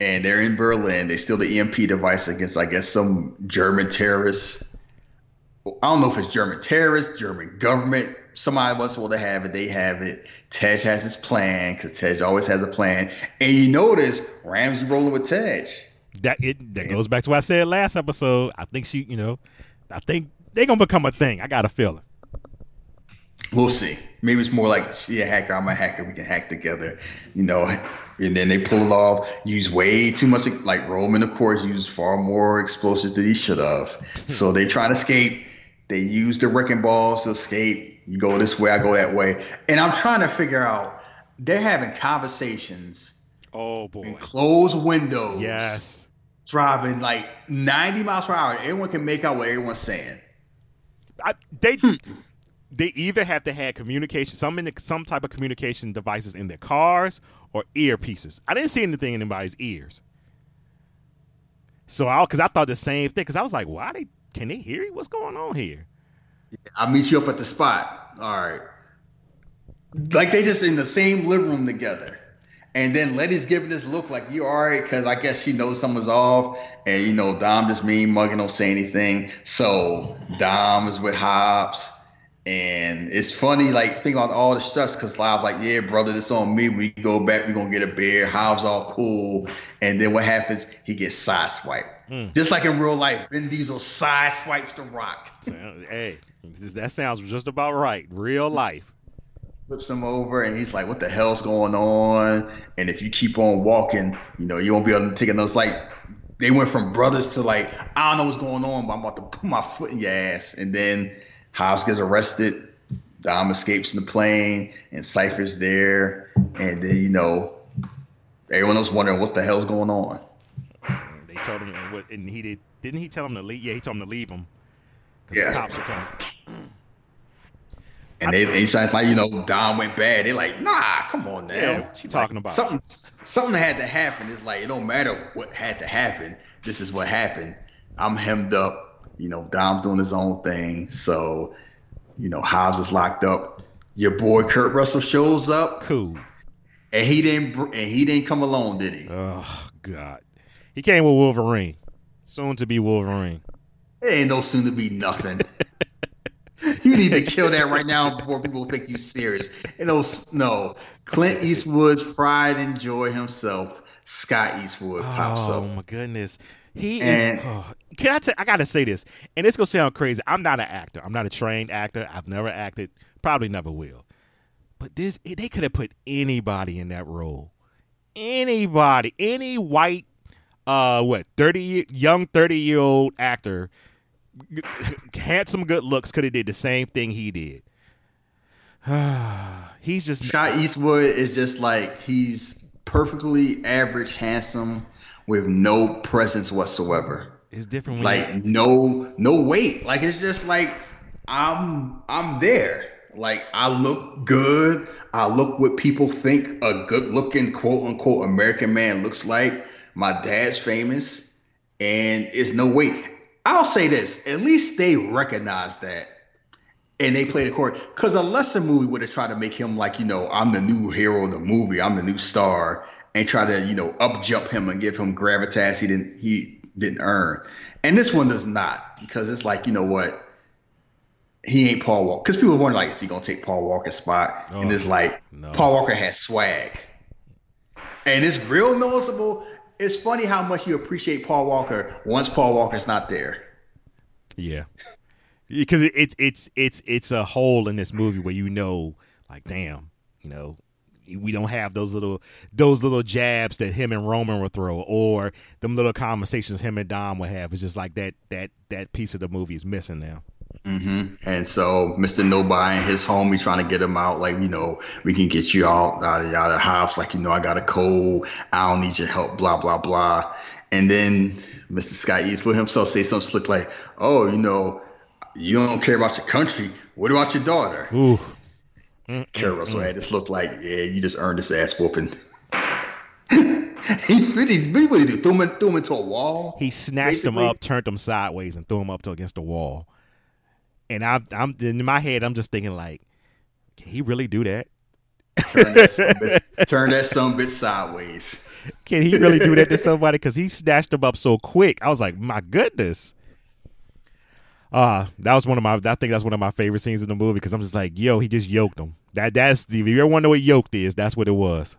and they're in Berlin. They steal the EMP device against, I guess, some German terrorists. I don't know if it's German terrorists, German government. Somebody wants to have it. They have it. Tej has his plan because Tej always has a plan. And you notice Ramsey rolling with Tej.
That it that goes back to what I said last episode. I think she, you know, I think they gonna become a thing. I got a feeling.
We'll see. Maybe it's more like she a hacker, I'm a hacker. We can hack together, you know. And then they pull it off. Use way too much. Like Roman, of course, used far more explosives than he should have. Hmm. so they try to escape. They use the wrecking balls to escape. You go this way, I go that way. And I'm trying to figure out. They're having conversations.
Oh boy.
In closed windows.
Yes.
Driving like 90 miles per hour. Everyone can make out what everyone's saying.
I, they hmm. they either have to have communication, some in the, some type of communication devices in their cars or earpieces. I didn't see anything in anybody's ears. So I, because I thought the same thing, because I was like, why they can they hear you? What's going on here?
I'll meet you up at the spot. All right. Like they just in the same living room together. And then Letty's giving this look like you all right, because I guess she knows something's off. And you know, Dom just mean mugging, don't say anything. So Dom is with Hobbs. And it's funny, like think about all the stress because Live's like, yeah, brother, this on me. We go back, we gonna get a beer. Hobbs all cool, and then what happens? He gets sideswiped, mm. just like in real life. Vin Diesel sideswipes the Rock.
hey, that sounds just about right. Real life.
Flips him over, and he's like, "What the hell's going on?" And if you keep on walking, you know, you won't be able to take another. Like they went from brothers to like, I don't know what's going on, but I'm about to put my foot in your ass, and then Hobbs gets arrested. Dom escapes in the plane, and Cipher's there, and then you know everyone else wondering what the hell's going on.
They told him, and he did. Didn't he tell him to leave? Yeah, he told him to leave him.
Yeah,
the cops are coming.
And they, they sound like you know Dom went bad. They're like, nah, come on now.
Yeah, you talking
like,
about?
Something something had to happen. It's like it don't matter what had to happen. This is what happened. I'm hemmed up you know, Dom's doing his own thing. So, you know, Hobbs is locked up. Your boy Kurt Russell shows up.
Cool.
And he didn't and he didn't come alone, did he?
Oh God. He came with Wolverine. Soon to be Wolverine.
It ain't no soon to be nothing. you need to kill that right now before people think you serious. And no, no. Clint Eastwood's pride and joy himself, Scott Eastwood pops
oh,
up.
Oh my goodness. He and, is. Oh, can I? T- I gotta say this, and it's gonna sound crazy. I'm not an actor. I'm not a trained actor. I've never acted. Probably never will. But this, they could have put anybody in that role. Anybody, any white, uh, what thirty young thirty year old actor, handsome, good looks, could have did the same thing he did. he's just
Scott Eastwood is just like he's perfectly average, handsome with no presence whatsoever.
It's different.
like you- no no weight. Like it's just like I'm I'm there. Like I look good. I look what people think a good looking quote unquote American man looks like. My dad's famous, and it's no weight. I'll say this: at least they recognize that, and they played the court. Because a lesser movie would have tried to make him like, you know, I'm the new hero of the movie. I'm the new star, and try to you know up jump him and give him gravitas he didn't he didn't earn. And this one does not because it's like you know what he ain't Paul Walker because people wonder like is he gonna take Paul Walker's spot? Oh, and it's like no. Paul Walker has swag, and it's real noticeable. It's funny how much you appreciate Paul Walker once Paul Walker's not there.
Yeah, because it's it's it's it's a hole in this movie where you know, like, damn, you know, we don't have those little those little jabs that him and Roman would throw, or them little conversations him and Dom would have. It's just like that that that piece of the movie is missing now.
Mm-hmm. And so Mr. Nobody and his homie trying to get him out, like, you know, we can get you out, out of, out of the house. Like, you know, I got a cold. I don't need your help, blah, blah, blah. And then Mr. Scott Eastwood himself say something slick like, oh, you know, you don't care about your country. What about your daughter?
Ooh.
Kurt Russell had this look like, yeah, you just earned this ass whooping. he really, what did he do? Threw him, threw him into a wall.
He snatched basically. him up, turned him sideways, and threw him up to against the wall. And I, I'm in my head, I'm just thinking like, can he really do that?
turn, that bit, turn that some bit sideways.
Can he really do that to somebody? Because he snatched him up so quick. I was like, my goodness. Uh, that was one of my. I think that's one of my favorite scenes in the movie because I'm just like, yo, he just yoked him. That that's if you ever wonder what yoked is, that's what it was.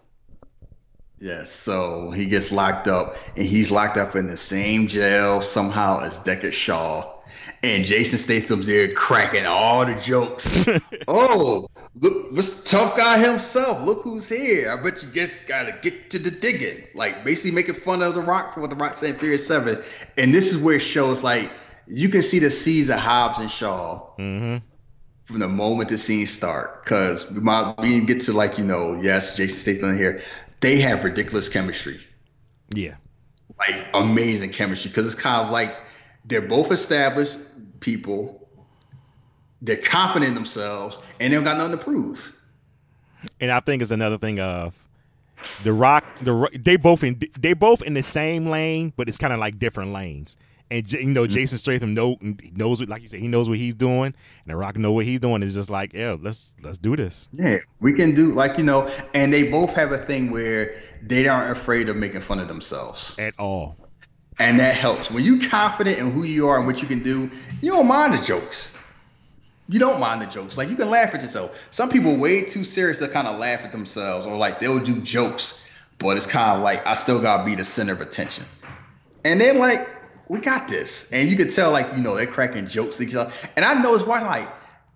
Yes. So he gets locked up, and he's locked up in the same jail somehow as Deckard Shaw. And Jason Statham's there cracking all the jokes. oh, look, this tough guy himself. Look who's here. I bet you guys gotta get to the digging. Like basically making fun of The Rock for what The Rock said in Furious 7. And this is where it shows like you can see the seeds of Hobbs and Shaw.
Mm-hmm.
From the moment the scenes start, because we might we get to like you know, yes, Jason Statham here. They have ridiculous chemistry
Yeah.
like amazing chemistry because it's kind of like they're both established people. They're confident in themselves and they don't got nothing to prove.
and I think it's another thing of the Rock. The they both in they both in the same lane, but it's kind of like different lanes. And you know, mm-hmm. Jason Statham know knows what, like you said, he knows what he's doing, and the Rock know what he's doing. It's just like, yeah, let's let's do this.
Yeah, we can do like you know, and they both have a thing where they aren't afraid of making fun of themselves,
at all.
And that helps. When you're confident in who you are and what you can do, you don't mind the jokes. You don't mind the jokes. Like you can laugh at yourself. Some people way too serious to kind of laugh at themselves, or like they'll do jokes, but it's kind of like I still gotta be the center of attention. And then like we got this, and you can tell like you know they're cracking jokes at each other. And I noticed why like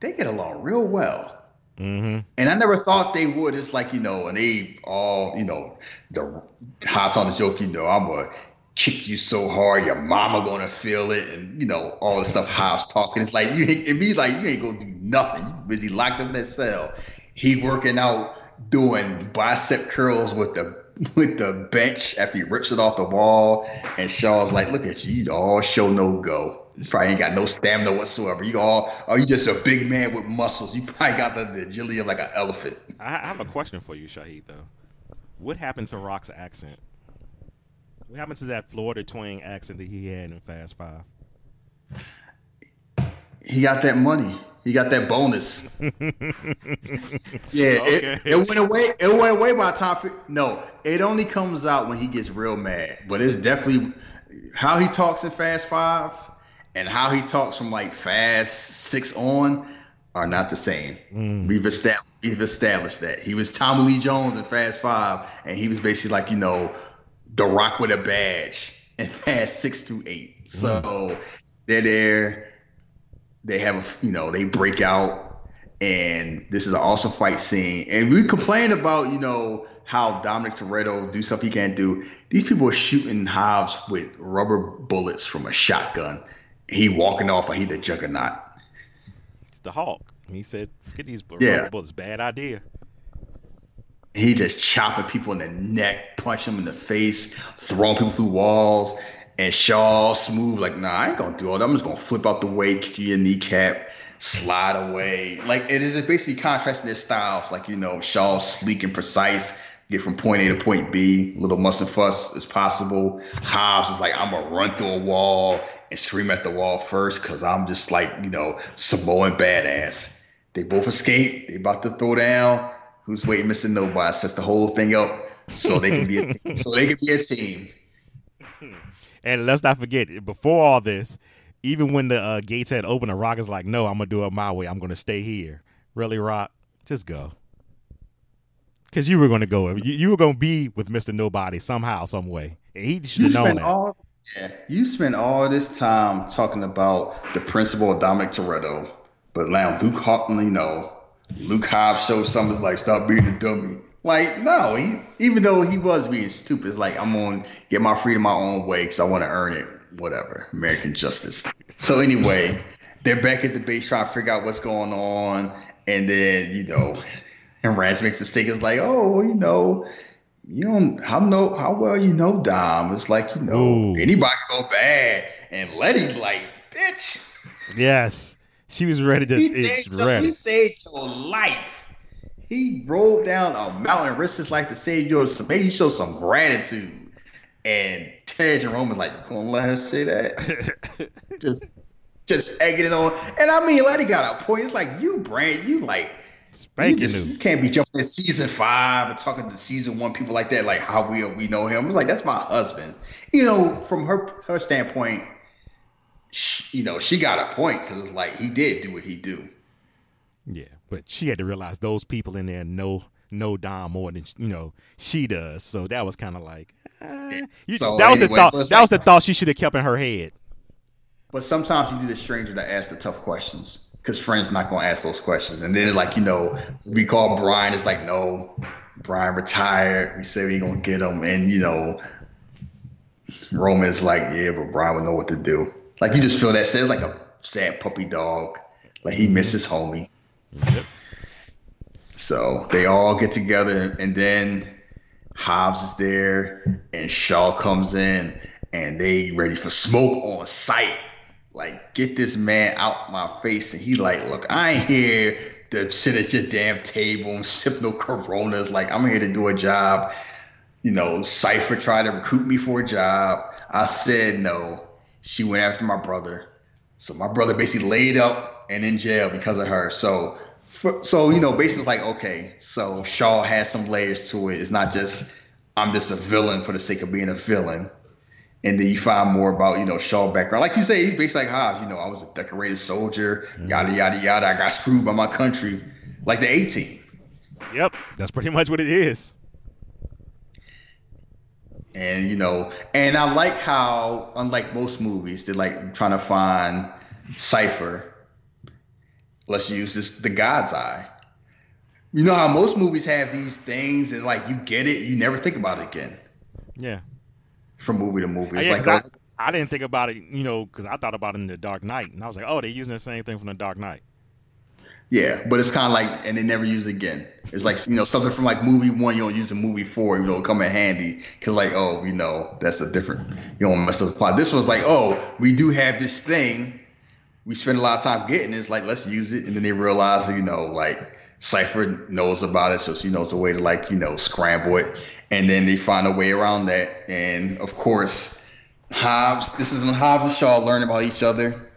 they get along real well.
Mm-hmm.
And I never thought they would. It's like, you know, and they all, you know, the hots on the joke, you know, I'm gonna kick you so hard, your mama gonna feel it, and you know, all the stuff Hobbs talking. It's like you it be like you ain't gonna do nothing. You busy locked up in that cell. He working out, doing bicep curls with the with the bench after he rips it off the wall. And Shaw's like, look at you, you all show no go. You probably ain't got no stamina whatsoever. You all are you just a big man with muscles. You probably got the, the agility of like an elephant.
I have a question for you, Shahid. Though, what happened to Rock's accent? What happened to that Florida twang accent that he had in Fast Five?
He got that money. He got that bonus. yeah,
Okay.
it, it went away. It went away by time. No, it only comes out when he gets real mad. But it's definitely how he talks in Fast Five and how he talks from like Fast Six on are not the same. Mm. We've established we've established that he was Tommy Lee Jones in Fast Five, and he was basically like you know, the Rock with a badge and Fast Six through Eight. So mm. they're there they have a you know they break out and this is an awesome fight scene and we complain about you know how Dominic Toretto do stuff he can't do these people are shooting Hobbs with rubber bullets from a shotgun he walking off like he the juggernaut
It's the Hulk. He said, "Forget these
Yeah.
rubber bullets. Bad idea."
He just chopping people in the neck punching them in the face throwing people through walls and Shaw smooth like nah I ain't gonna do all that. I'm just gonna flip out the way kick your kneecap slide away. Like it is basically contrasting their styles. Like you know Shaw sleek and precise get from point A to point B little muss and fuss as possible. Hobbs is like I'm gonna run through a wall and scream at the wall first because I'm just like you know Samoan badass. They both escape. They about to throw down who's waiting Mr. Nobody sets the whole thing up so they can be a, so they can be a team.
And let's not forget, before all this, even when the uh, gates had opened, the Rock is like, "No, I'm gonna do it my way. I'm gonna stay here." Really, Rock? Just go. Because you were gonna go. You, you were gonna be with Mister Nobody somehow, some way. And he should
You
have known that.
all yeah, you spend all this time talking about the principle of Dominic Toretto, but now Luke Hawk, you know, Luke Hobbs shows something like stop being a dummy. Like no, he even though he was being stupid, it's like I'm gonna get my freedom my own way because I want to earn it. Whatever, American justice. So anyway, they're back at the base trying to figure out what's going on, and then you know, and Rance makes the mistake. It's like, oh, well, you know, you don't how know how well you know Dom. It's like you know
Ooh.
anybody go bad, and Letty's like, bitch,
Yes, she was ready to.
he saved, your,
ready.
he saved your life. He rolled down a mountain, risked his life to save yours. So maybe show some gratitude. And Ted Jerome is like, you gonna let her say that? just, just egging it on. And I mean, Letty got a point. It's like you, Brand, you like you,
Spanking
just,
new.
you can't be jumping in season five and talking to season one people like that, like how we we know him. It's like that's my husband. You know, from her her standpoint, she, you know, she got a point because it's like he did do what he do.
Yeah, but she had to realize those people in there know know Dom more than you know she does. So that was kind of like eh. You-
So
that was the thought. That was the thought she should have kept in her head.
But sometimes you need a stranger to ask the tough questions because friends not gonna ask those questions. And then it's like you know, we call Brian. It's like no, Brian retired. We say we gonna get him, and you know, Roman is like, yeah, but Brian would know what to do. Like you just feel that sad, like a sad puppy dog. Like he misses homie.
Yep.
So they all get together, and then Hobbs is there, and Shaw comes in, and they ready for smoke on sight. Like, get this man out my face. And he like, look, I ain't here to sit at your damn table and sip no Coronas. Like, I'm here to do a job. You know, Cipher tried to recruit me for a job. I said no. She went after my brother. So my brother basically laid up and in jail because of her. So, for, so you know, basically it's like, okay, so Shaw has some layers to it. It's not just I'm just a villain for the sake of being a villain and then you find more about you know Shaw background. Like you say, he's basically like Hobbs. You know, I was a decorated soldier,
Mm-hmm.
yada yada yada. I got screwed by my country, like the A team.
Yep. That's pretty much what it is.
And you know, and I like how, unlike most movies, they're like trying to find Cipher. Let's use this the God's Eye. You know how most movies have these things, and like you get it, you never think about it again
Yeah.
from movie to movie. It's
Yeah,
like
I, I didn't think about it, you know, because I thought about it in the Dark Knight, and I was like, oh, they're using the same thing from the Dark Knight.
Yeah, but it's kind of like, and they never use it again. It's like you know something from like movie one, you don't use in movie four, you know, come in handy because like oh, you know, that's a different, you don't mess up the plot. This one's like oh, we do have this thing, we spend a lot of time getting. it. It's like let's use it, and then they realize you know like Cipher knows about it, so she knows a way to like you know scramble it, and then they find a way around that, and of course, Hobbs. This is when Hobbs and Shaw learn about each other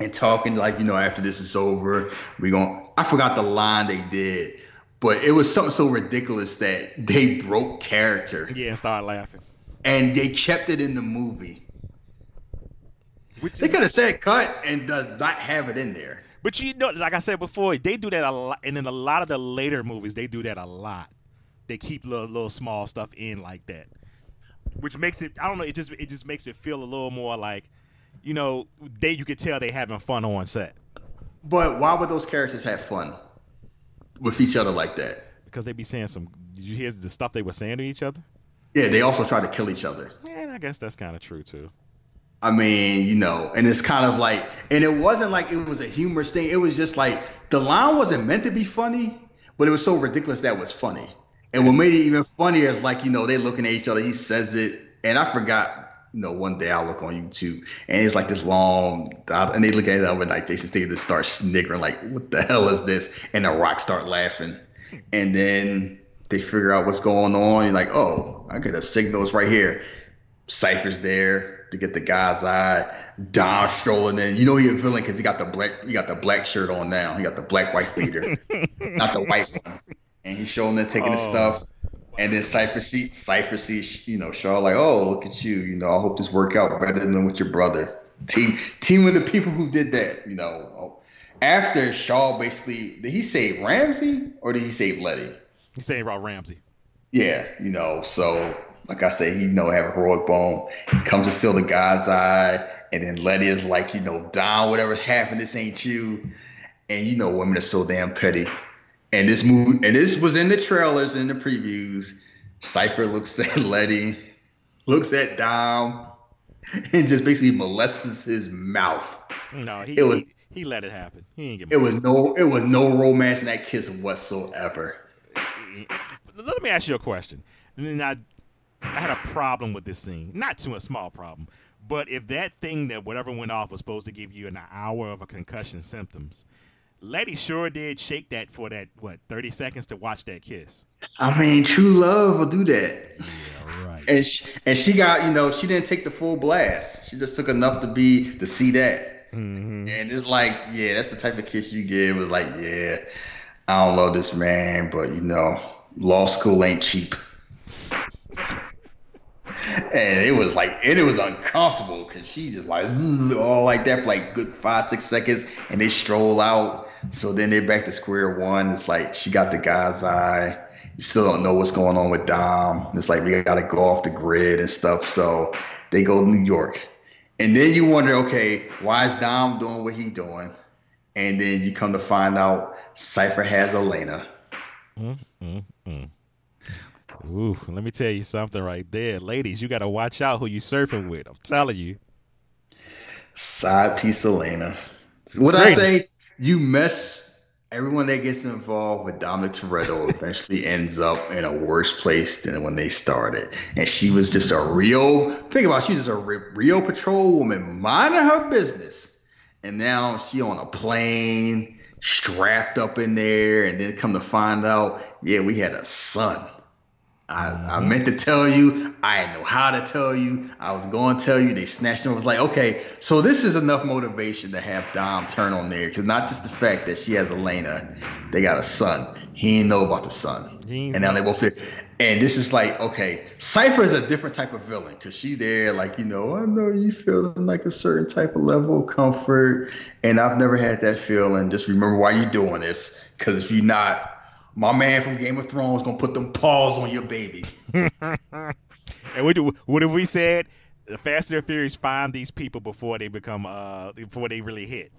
and talking like you know after this is over we going i forgot the line they did but it was something so ridiculous that they broke character
Yeah, and started laughing.
and they kept it in the movie
Which
they could have said cut and does not have it in there
but you know, like I said before, they do that a lot, and in a lot of the later movies, they do that a lot. They keep little, little small stuff in like that, which makes it. I don't know. It just it just makes it feel a little more like, you know, they you could tell they having fun on set
but why would those characters have fun with each other like that
because they be saying some. Did you hear the stuff they were saying to each other?
yeah they also try to kill each other
Yeah, I guess that's kind of true too.
I mean, you know, and it's kind of like, and it wasn't like it was a humorous thing. It was just like the line wasn't meant to be funny, but it was so ridiculous that was funny. And what made it even funnier is like, you know, they looking at each other. He says it, and I forgot. You know, one day I'll look on YouTube, and it's like this long, and they look at it overnight. Jason Statham just starts sniggering, like, "What the hell is this?" And the Rock start laughing, and then they figure out what's going on. You're like, "Oh, I get a signals right here." Cipher's there to get the God's Eye. Dom strolling in. You know he a villain because he got the black he got the black shirt on now. He got the black white beater, not the white one. And he's showing them taking the
Oh.
stuff. And then Cipher see Cipher you know Shaw like, oh look at you. You know I hope this work out better than with your brother. Team team with the people who did that. You know after Shaw basically did he save Ramsey or did he save Letty?
He saying about Ramsey.
Yeah, you know, so like I say, he you know have a heroic bone. He comes to steal the God's Eye, and then Letty is like, you know, Dom, whatever happened, this ain't you. And you know, women are so damn petty. And this movie, and this was in the trailers and the previews. Cipher looks at Letty, looks at Dom, and just basically molests his mouth.
No, he
It was-
he, he let it happen. He ain't get.
It was no, it was no romance in that kiss whatsoever.
Let me ask you a question. And I, I had a problem with this scene. Not too a small problem, but if that thing that whatever went off was supposed to give you an hour of a concussion symptoms, Letty sure did shake that for that what thirty seconds to watch that kiss.
I mean, true love will do that.
Yeah, right.
and she, and she got you know she didn't take the full blast. She just took enough to be to see that.
hmm
And it's like, yeah, that's the type of kiss you give. It was like, yeah, I don't love this man, but you know, law school ain't cheap. And it was like, and it was uncomfortable because she just like all like that for like good five, six seconds, and they stroll out. So then they're back to square one. It's like she got the God's Eye. You still don't know what's going on with Dom. It's like we gotta go off the grid and stuff. So they go to New York, And then you wonder, okay, why is Dom doing what he's doing? And then you come to find out Cipher has Elena.
Mm, mm, mm. Ooh, let me tell you something right there. Ladies, you got to watch out who you surfing with. I'm telling you.
Side piece Elena. What I say, you mess everyone that gets involved with Dominic Toretto eventually ends up in a worse place than when they started. And she was just a real, think about it, she was just a real patrol woman minding her business. And now she on a plane, strapped up in there, and then come to find out, yeah, we had a son. I, I mm-hmm. meant to tell you. I didn't know how to tell you. I was going to tell you. They snatched him. I was like, okay, so this is enough motivation to have Dom turn on there. Because not just the fact that she has Elena, they got a son. He didn't know about the son. And now they both did. And this is like, okay, Cipher is a different type of villain because she there, like, you know, I know you feeling like a certain type of level of comfort. And I've never had that feeling. Just remember why you're doing this. Because if you're not, my man from Game of Thrones gonna put them paws on your baby.
and what, do, what have we said? The Fast and the Furious find these people before they become uh before they really hit.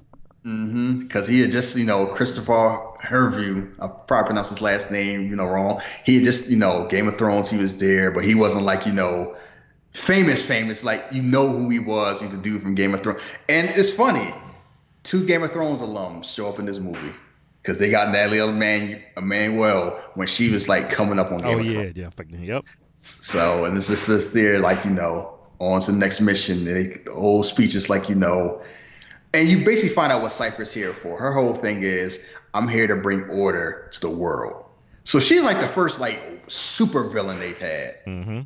Mm-hmm. Because he had just, you know, Christopher Hervey, I probably pronounced his last name, you know, wrong. He had just, you know, Game of Thrones, he was there, but he wasn't like, you know, famous, famous. Like, you know who he was. He's a dude from Game of Thrones. And it's funny, two Game of Thrones alums show up in this movie because they got Nathalie Eman- Emmanuel when she was like coming up on Game
oh, yeah, yeah, yep.
So and this is just there, like you know, on to the next mission. the whole speech is like you know, and you basically find out what Cypher's here for. Her whole thing is, I'm here to bring order to the world. So she's like the first like super villain they've had.
Mm-hmm.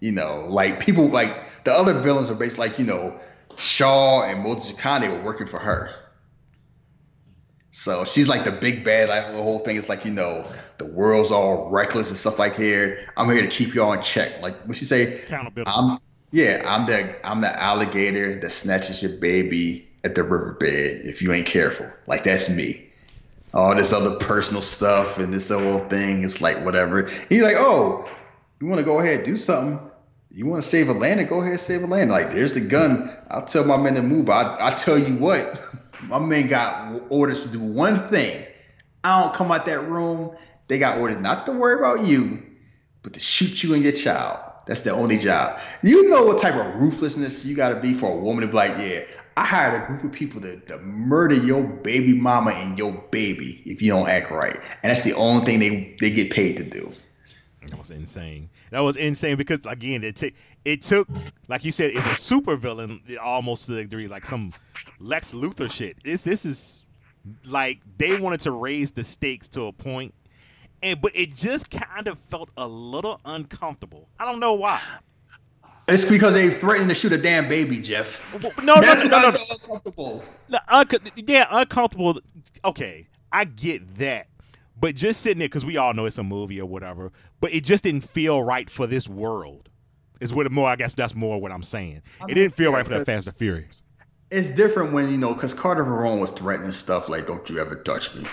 You know, like people like the other villains are basically like you know, Shaw and Moses Khan. Were working for her. So she's like the big bad. Like the whole thing is like you know the world's all reckless and stuff like here. I'm here to keep y'all in check. Like what she say?
Accountability.
I'm yeah. I'm the I'm the alligator that snatches your baby at the riverbed if you ain't careful. Like that's me. All this other personal stuff and this whole thing is like whatever. He's like, oh, you want to go ahead do something? You want to save Atlanta? Go ahead save Atlanta. Like there's the gun. I'll tell my men to move. I I tell you what. My man got orders to do one thing. I don't come out that room. They got orders not to worry about you, but to shoot you and your child. That's their only job. You know what type of ruthlessness you got to be for a woman to be like, yeah, I hired a group of people to, to murder your baby mama and your baby if you don't act right. And that's the only thing they, they get paid to do.
That was insane. That was insane because again, it took it took like you said, it's a super villain almost to the degree like some Lex Luthor shit. This this is like they wanted to raise the stakes to a point, and but it just kind of felt a little uncomfortable. I don't know why.
It's because they threatened to shoot a damn baby, Jeff.
No, no, no, no, no, no. Uncomfortable. No, un- yeah, uncomfortable. Okay, I get that. But just sitting there, because we all know it's a movie or whatever, but it just didn't feel right for this world. Is what more? I guess that's more what I'm saying. I mean, it didn't feel yeah, right for the Fast and Furious.
It's different when you know, because Carter Verone was threatening stuff like, "Don't you ever touch me."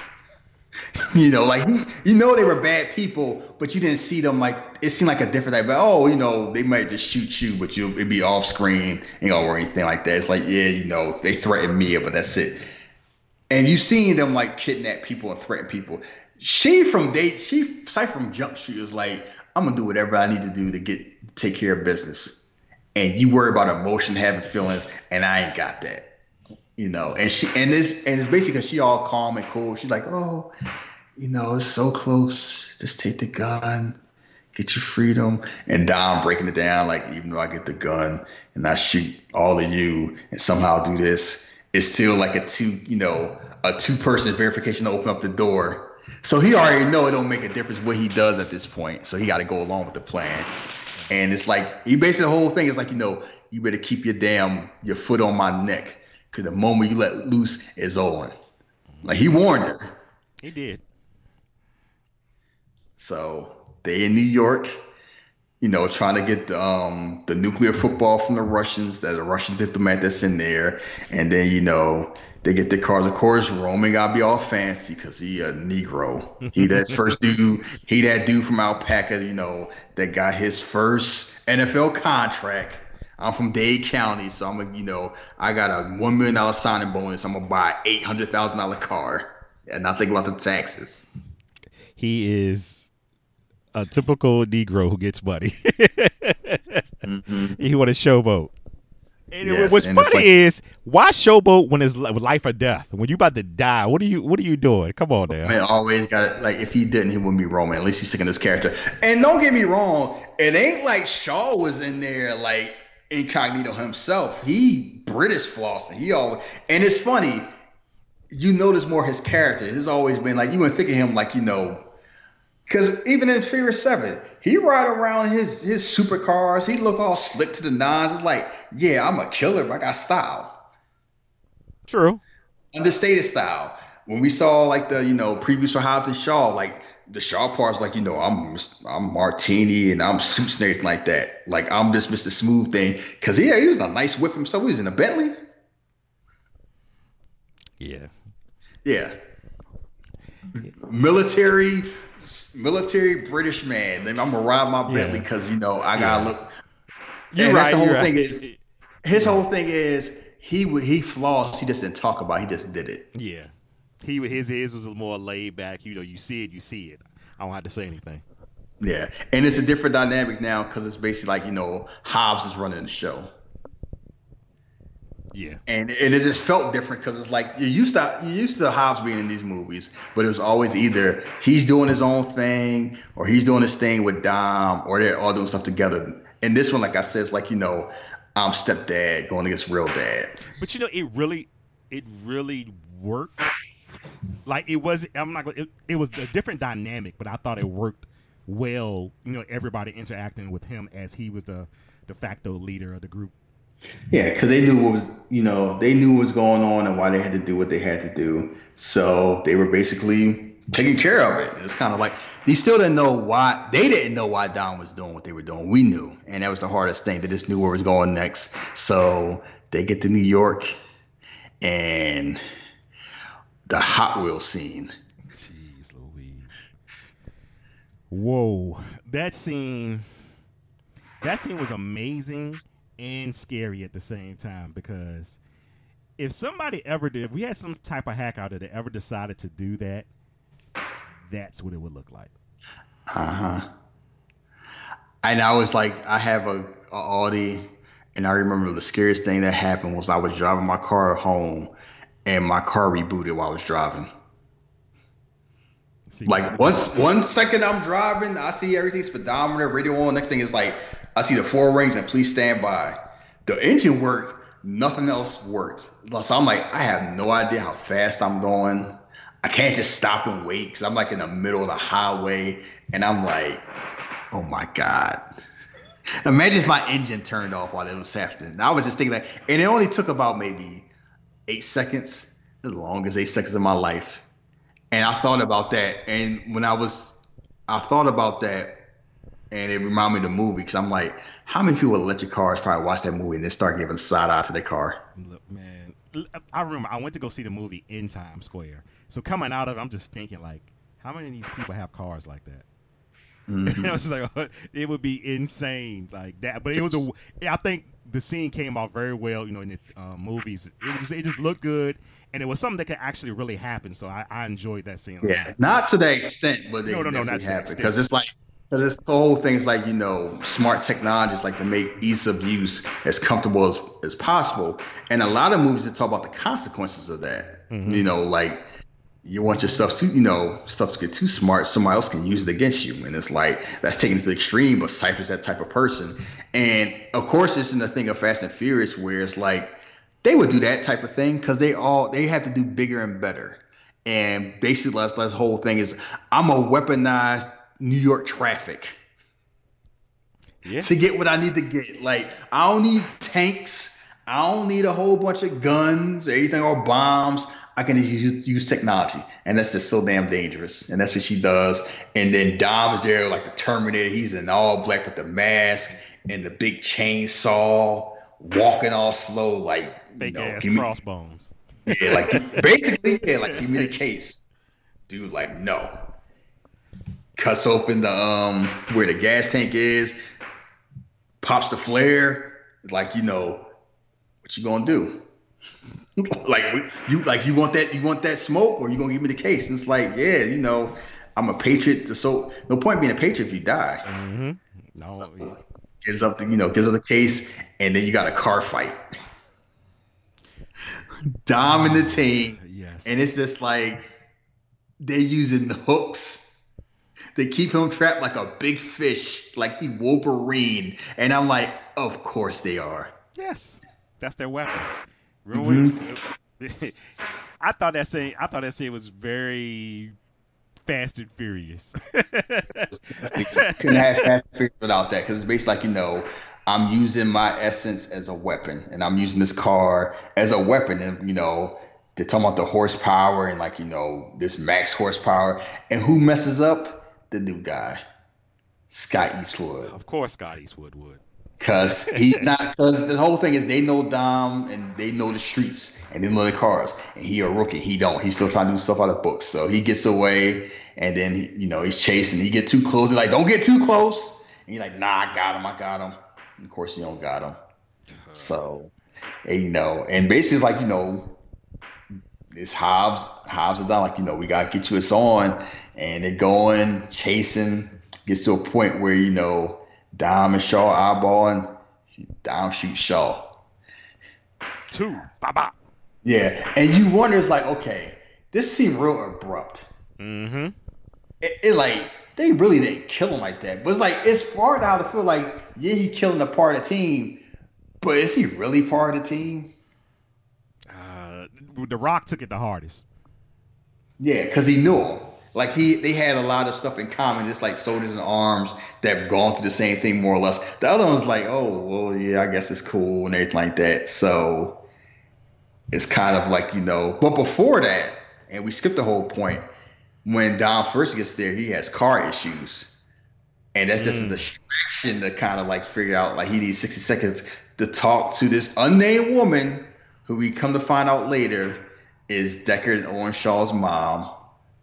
you know, like you know they were bad people, but you didn't see them like it seemed like a different type. But oh, you know, they might just shoot you, but you it'd be off screen, you know, or anything like that. It's like, yeah, you know, they threatened me, but that's it. And you've seen them like kidnap people and threaten people she from date she Cipher from Jump she was like, I'm gonna do whatever I need to do to get take care of business. And you worry about emotion, having feelings, and I ain't got that. You know, and she and this and it's basically she all calm and cool. She's like, oh, you know, it's so close. Just take the gun, get your freedom. And Dom breaking it down, like, even though I get the gun and I shoot all of you and somehow do this, it's still like a two, you know, a two person verification to open up the door so he already know it don't make a difference what he does at this point. So he got to go along with the plan. And it's like he basically the whole thing is like you know you better keep your damn your foot on my neck because the moment you let loose is on. Like he warned her.
He did.
So they in New York, you know, trying to get the um the nuclear football from the Russians. That a Russian diplomat that's in there, and then you know they get their cars. Of course, Roman gotta be all fancy because he a Negro. He that first dude. He that dude from Opa-locka, you know, that got his first NFL contract. I'm from Dade County, so I'm a, you know, I got a one million dollar signing bonus. I'm gonna buy eight hundred thousand dollar car, and not think about the taxes.
He is a typical Negro who gets money. mm-hmm. He want to showboat. And yes, what's and funny like, is why showboat when it's life or death? When you about to die, what are you what are you doing? Come on now.
Man, always got it. Like if he didn't, he wouldn't be Roman. At least he's sticking his character. And don't get me wrong, it ain't like Shaw was in there like incognito himself. He British flossing. He always and it's funny. You notice more his character. It's always been like you wouldn't think of him like you know because even in Furious Seven, he ride around his his supercars. He look all slick to the nines. It's like, yeah, I'm a killer, but I got style.
True.
Understated style. When we saw like the you know previews for Hobbs and Shaw, like the Shaw part's like you know I'm I'm Martini and I'm suits and everything like that. Like I'm just Mr. Smooth thing. Cause yeah, he was a nice whip himself. He was in a Bentley.
Yeah.
Yeah. Military military British man. Then I'm gonna ride my Bentley because you know I gotta yeah. look. You're and right. That's the whole thing right. is his yeah. whole thing is he he flaws. He just didn't talk about. It, he just did it.
Yeah, he his his was more laid back. You know, you see it, you see it. I don't have to say anything.
Yeah, and it's a different dynamic now because it's basically like you know Hobbs is running the show.
Yeah.
And and it just felt different because it's like you used to you used to Hobbs being in these movies, but it was always either he's doing his own thing or he's doing his thing with Dom or they're all doing stuff together. And this one, like I said, it's like, you know, I'm stepdad going against real dad.
But you know, it really it really worked. Like it was I'm not it, it was a different dynamic, but I thought it worked well, you know, everybody interacting with him as he was the de facto leader of the group.
Yeah, because they knew what was, you know, they knew what was going on and why they had to do what they had to do. So they were basically taking care of it. It's kind of like they still didn't know why. They didn't know why Dom was doing what they were doing. We knew, and that was the hardest thing. They just knew where it was going next. So they get to New York, and the Hot Wheel scene.
Jeez Louise! Whoa, that scene. That scene was amazing and scary at the same time because if somebody ever did, if we had some type of hack out there that ever decided to do that, that's what it would look like.
Uh huh. And I was like, I have a, a, Audi, and I remember the scariest thing that happened was I was driving my car home, and my car rebooted while I was driving. See, like once one second I'm driving, I see everything speedometer, radio on. Next thing is like I see the four rings and please stand by. The engine worked, nothing else worked. So I'm like, I have no idea how fast I'm going. I can't just stop and wait because I'm like in the middle of the highway and I'm like, oh my God. Imagine if my engine turned off while it was happening. I was just thinking that, and it only took about maybe eight seconds, the longest eight seconds of my life. And I thought about that. And when I was, I thought about that and it reminded me of the movie because I'm like, how many people with electric cars probably watch that movie and then start giving side eye to their car?
Look, man, I remember I went to go see the movie in Times Square. So coming out of it, I'm just thinking like, how many of these people have cars like that? Mm-hmm. it was like it would be insane like that. But it was a. I think the scene came out very well. You know, in the uh, movies, it was just it just looked good, and it was something that could actually really happen. So I, I enjoyed that scene.
Yeah, not to the extent, but no, no, no, not happened because it's like because this whole thing's like, you know, smart technologies like to make ease of use as comfortable as, as possible. And a lot of movies that talk about the consequences of that. Mm-hmm. You know, like you want your stuff to, you know, stuff to get too smart, somebody else can use it against you. And it's like that's taken to the extreme, but Cipher's that type of person. And of course, it's in the thing of Fast and Furious where it's like they would do that type of thing because they all they have to do bigger and better. And basically, that's the whole thing is I'm a weaponized New York traffic yeah. to get what I need to get. Like I don't need tanks. I don't need a whole bunch of guns or anything or bombs. I can use, use technology, and that's just so damn dangerous. And that's what she does. And then Dom is there like the Terminator. He's in all black with the mask and the big chainsaw, walking all slow, like
big you know, ass crossbones.
Yeah, like basically, yeah, like give me the case. Dude, like no, cuts open the um where the gas tank is, pops the flare, like you know, what you gonna do? like you like you want that you want that smoke or you gonna give me the case? And it's like yeah, you know, I'm a patriot. So no point being a patriot if you die.
Mm-hmm. No,
So, gives up the you know gives up the case, and then you got a car fight. Dom and the team,
yes.
and it's just like they're using the hooks. They keep him trapped like a big fish, like he Wolverine. And I'm like, of course they are.
Yes, that's their weapons. Ruin. Mm-hmm. I thought that scene. I thought that scene was very Fast and Furious.
Couldn't have Fast and Furious without that because it's basically like you know, I'm using my essence as a weapon, and I'm using this car as a weapon, and you know, they're talking about the horsepower and like you know this max horsepower, and who messes up? The new guy, Scott Eastwood.
of course, Scott Eastwood would.
Cause he's not. Cause the whole thing is they know Dom and they know the streets and they know the cars. And he a rookie. He don't. He's still trying to do stuff out of books. So he gets away, and then he, you know he's chasing. He get too close. They're like, don't get too close. And he's like, nah, I got him. I got him. And of course, you don't got him. Uh-huh. So, and, you know, and basically it's like you know, it's Hobbs. Hobbs is done. Like you know, we gotta get you us on, and they're going chasing. Gets to a point where you know. Dom and Shaw eyeballing. Dom shoots Shaw.
Two. Bye bye.
Yeah, and you wonder, it's like, okay, this seemed real abrupt.
Mm-hmm.
It, it like they really didn't kill him like that, but it's like it's far now to feel like yeah, he killing a part of the team, but is he really part of the team?
Uh, the Rock took it the hardest.
Yeah, because he knew him. Like he, they had a lot of stuff in common, just like soldiers in arms that have gone through the same thing more or less. The other one's like, oh, well, yeah, I guess it's cool and everything like that. So it's kind of like you know. But before that, and we skipped the whole point. When Dom first gets there, he has car issues, and that's just a mm. distraction to kind of like figure out like he needs sixty seconds to talk to this unnamed woman, who we come to find out later is Deckard and Owen Shaw's mom.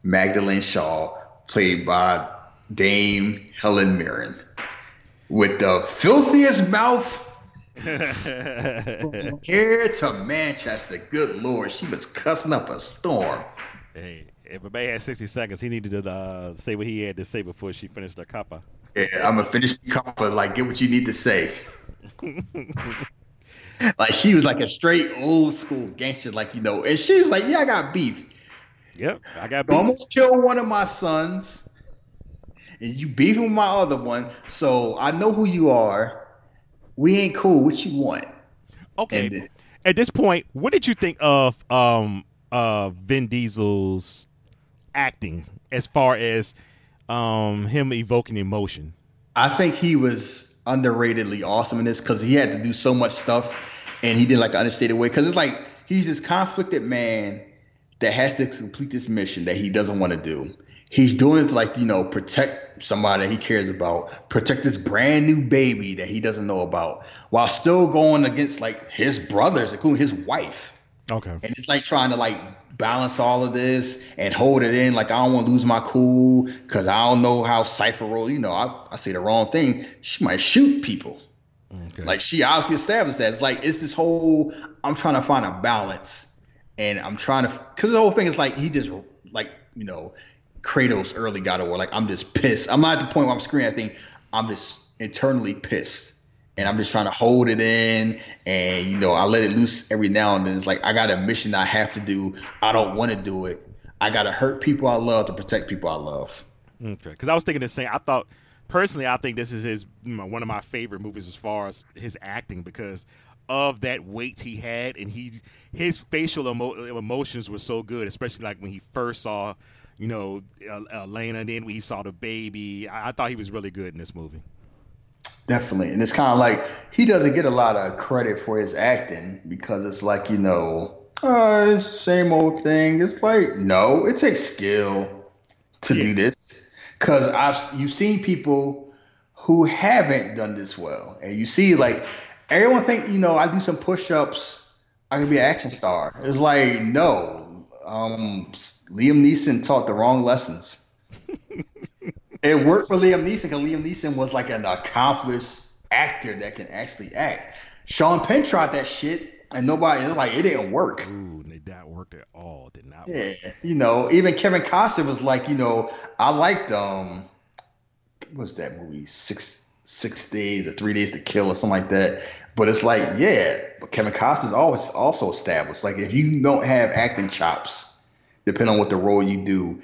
Magdalene Shaw, played by Dame Helen Mirren, with the filthiest mouth here to Manchester. Good lord, she was cussing up a storm.
Hey, if a man had 60 seconds, he needed to uh, say what he had to say before she finished her cuppa.
Yeah, I'm gonna finish the cup, like, get what you need to say. like she was like a straight old school gangster, like you know, and she was like, "Yeah, I got beef.
Yep, I got
You almost killed one of my sons, and you beefing with my other one. So I know who you are. We ain't cool. What you want?
Okay.
Then-
At this point, what did you think of um uh Vin Diesel's acting as far as um him evoking emotion?
I think he was underratedly awesome in this because he had to do so much stuff, and he did like an understated way. Because it's like he's this conflicted man that has to complete this mission that he doesn't want to do. He's doing it to like you know protect somebody that he cares about, protect this brand new baby that he doesn't know about, while still going against like his brothers, including his wife.
Okay.
And it's like trying to like balance all of this and hold it in. Like I don't want to lose my cool because I don't know how Cipher roll. You know, I, I say the wrong thing. She might shoot people.
Okay.
Like she obviously established that. It's like it's this whole. I'm trying to find a balance, and I'm trying to because the whole thing is like he just like you know, Kratos early God of War. Like I'm just pissed. I'm not at the point where I'm screaming. I think I'm just internally pissed, and I'm just trying to hold it in, and you know, I let it loose every now and then. It's like I got a mission I have to do. I don't want to do it. I gotta hurt people I love to protect people I love.
Okay, because I was thinking the same. I thought personally, I think this is his you know, one of my favorite movies as far as his acting because of that weight he had, and he his facial emo- emotions were so good, especially like when he first saw, you know, uh, Elena, and then when he saw the baby. I, I thought he was really good in this movie.
Definitely. And it's kind of like he doesn't get a lot of credit for his acting because it's like, you know, the same old thing. It's like, no, it takes skill to
Yeah.
do this. Cause I've you've seen people who haven't done this well. And you see like everyone think, you know, I do some push-ups, I can be an action star. It's like, no. Um Liam Neeson taught the wrong lessons. It worked for Liam Neeson because Liam Neeson was like an accomplished actor that can actually act. Sean Penn tried that shit, and nobody like it didn't work.
Ooh, did not work at all. Did not.
Yeah,
Work.
you know, even Kevin Costner was like, you know, I liked um, what's that movie? Six Six Days or Three Days to Kill or something like that. But it's like, yeah, Kevin Costner's always also established. Like, if you don't have acting chops, depending on what the role you do,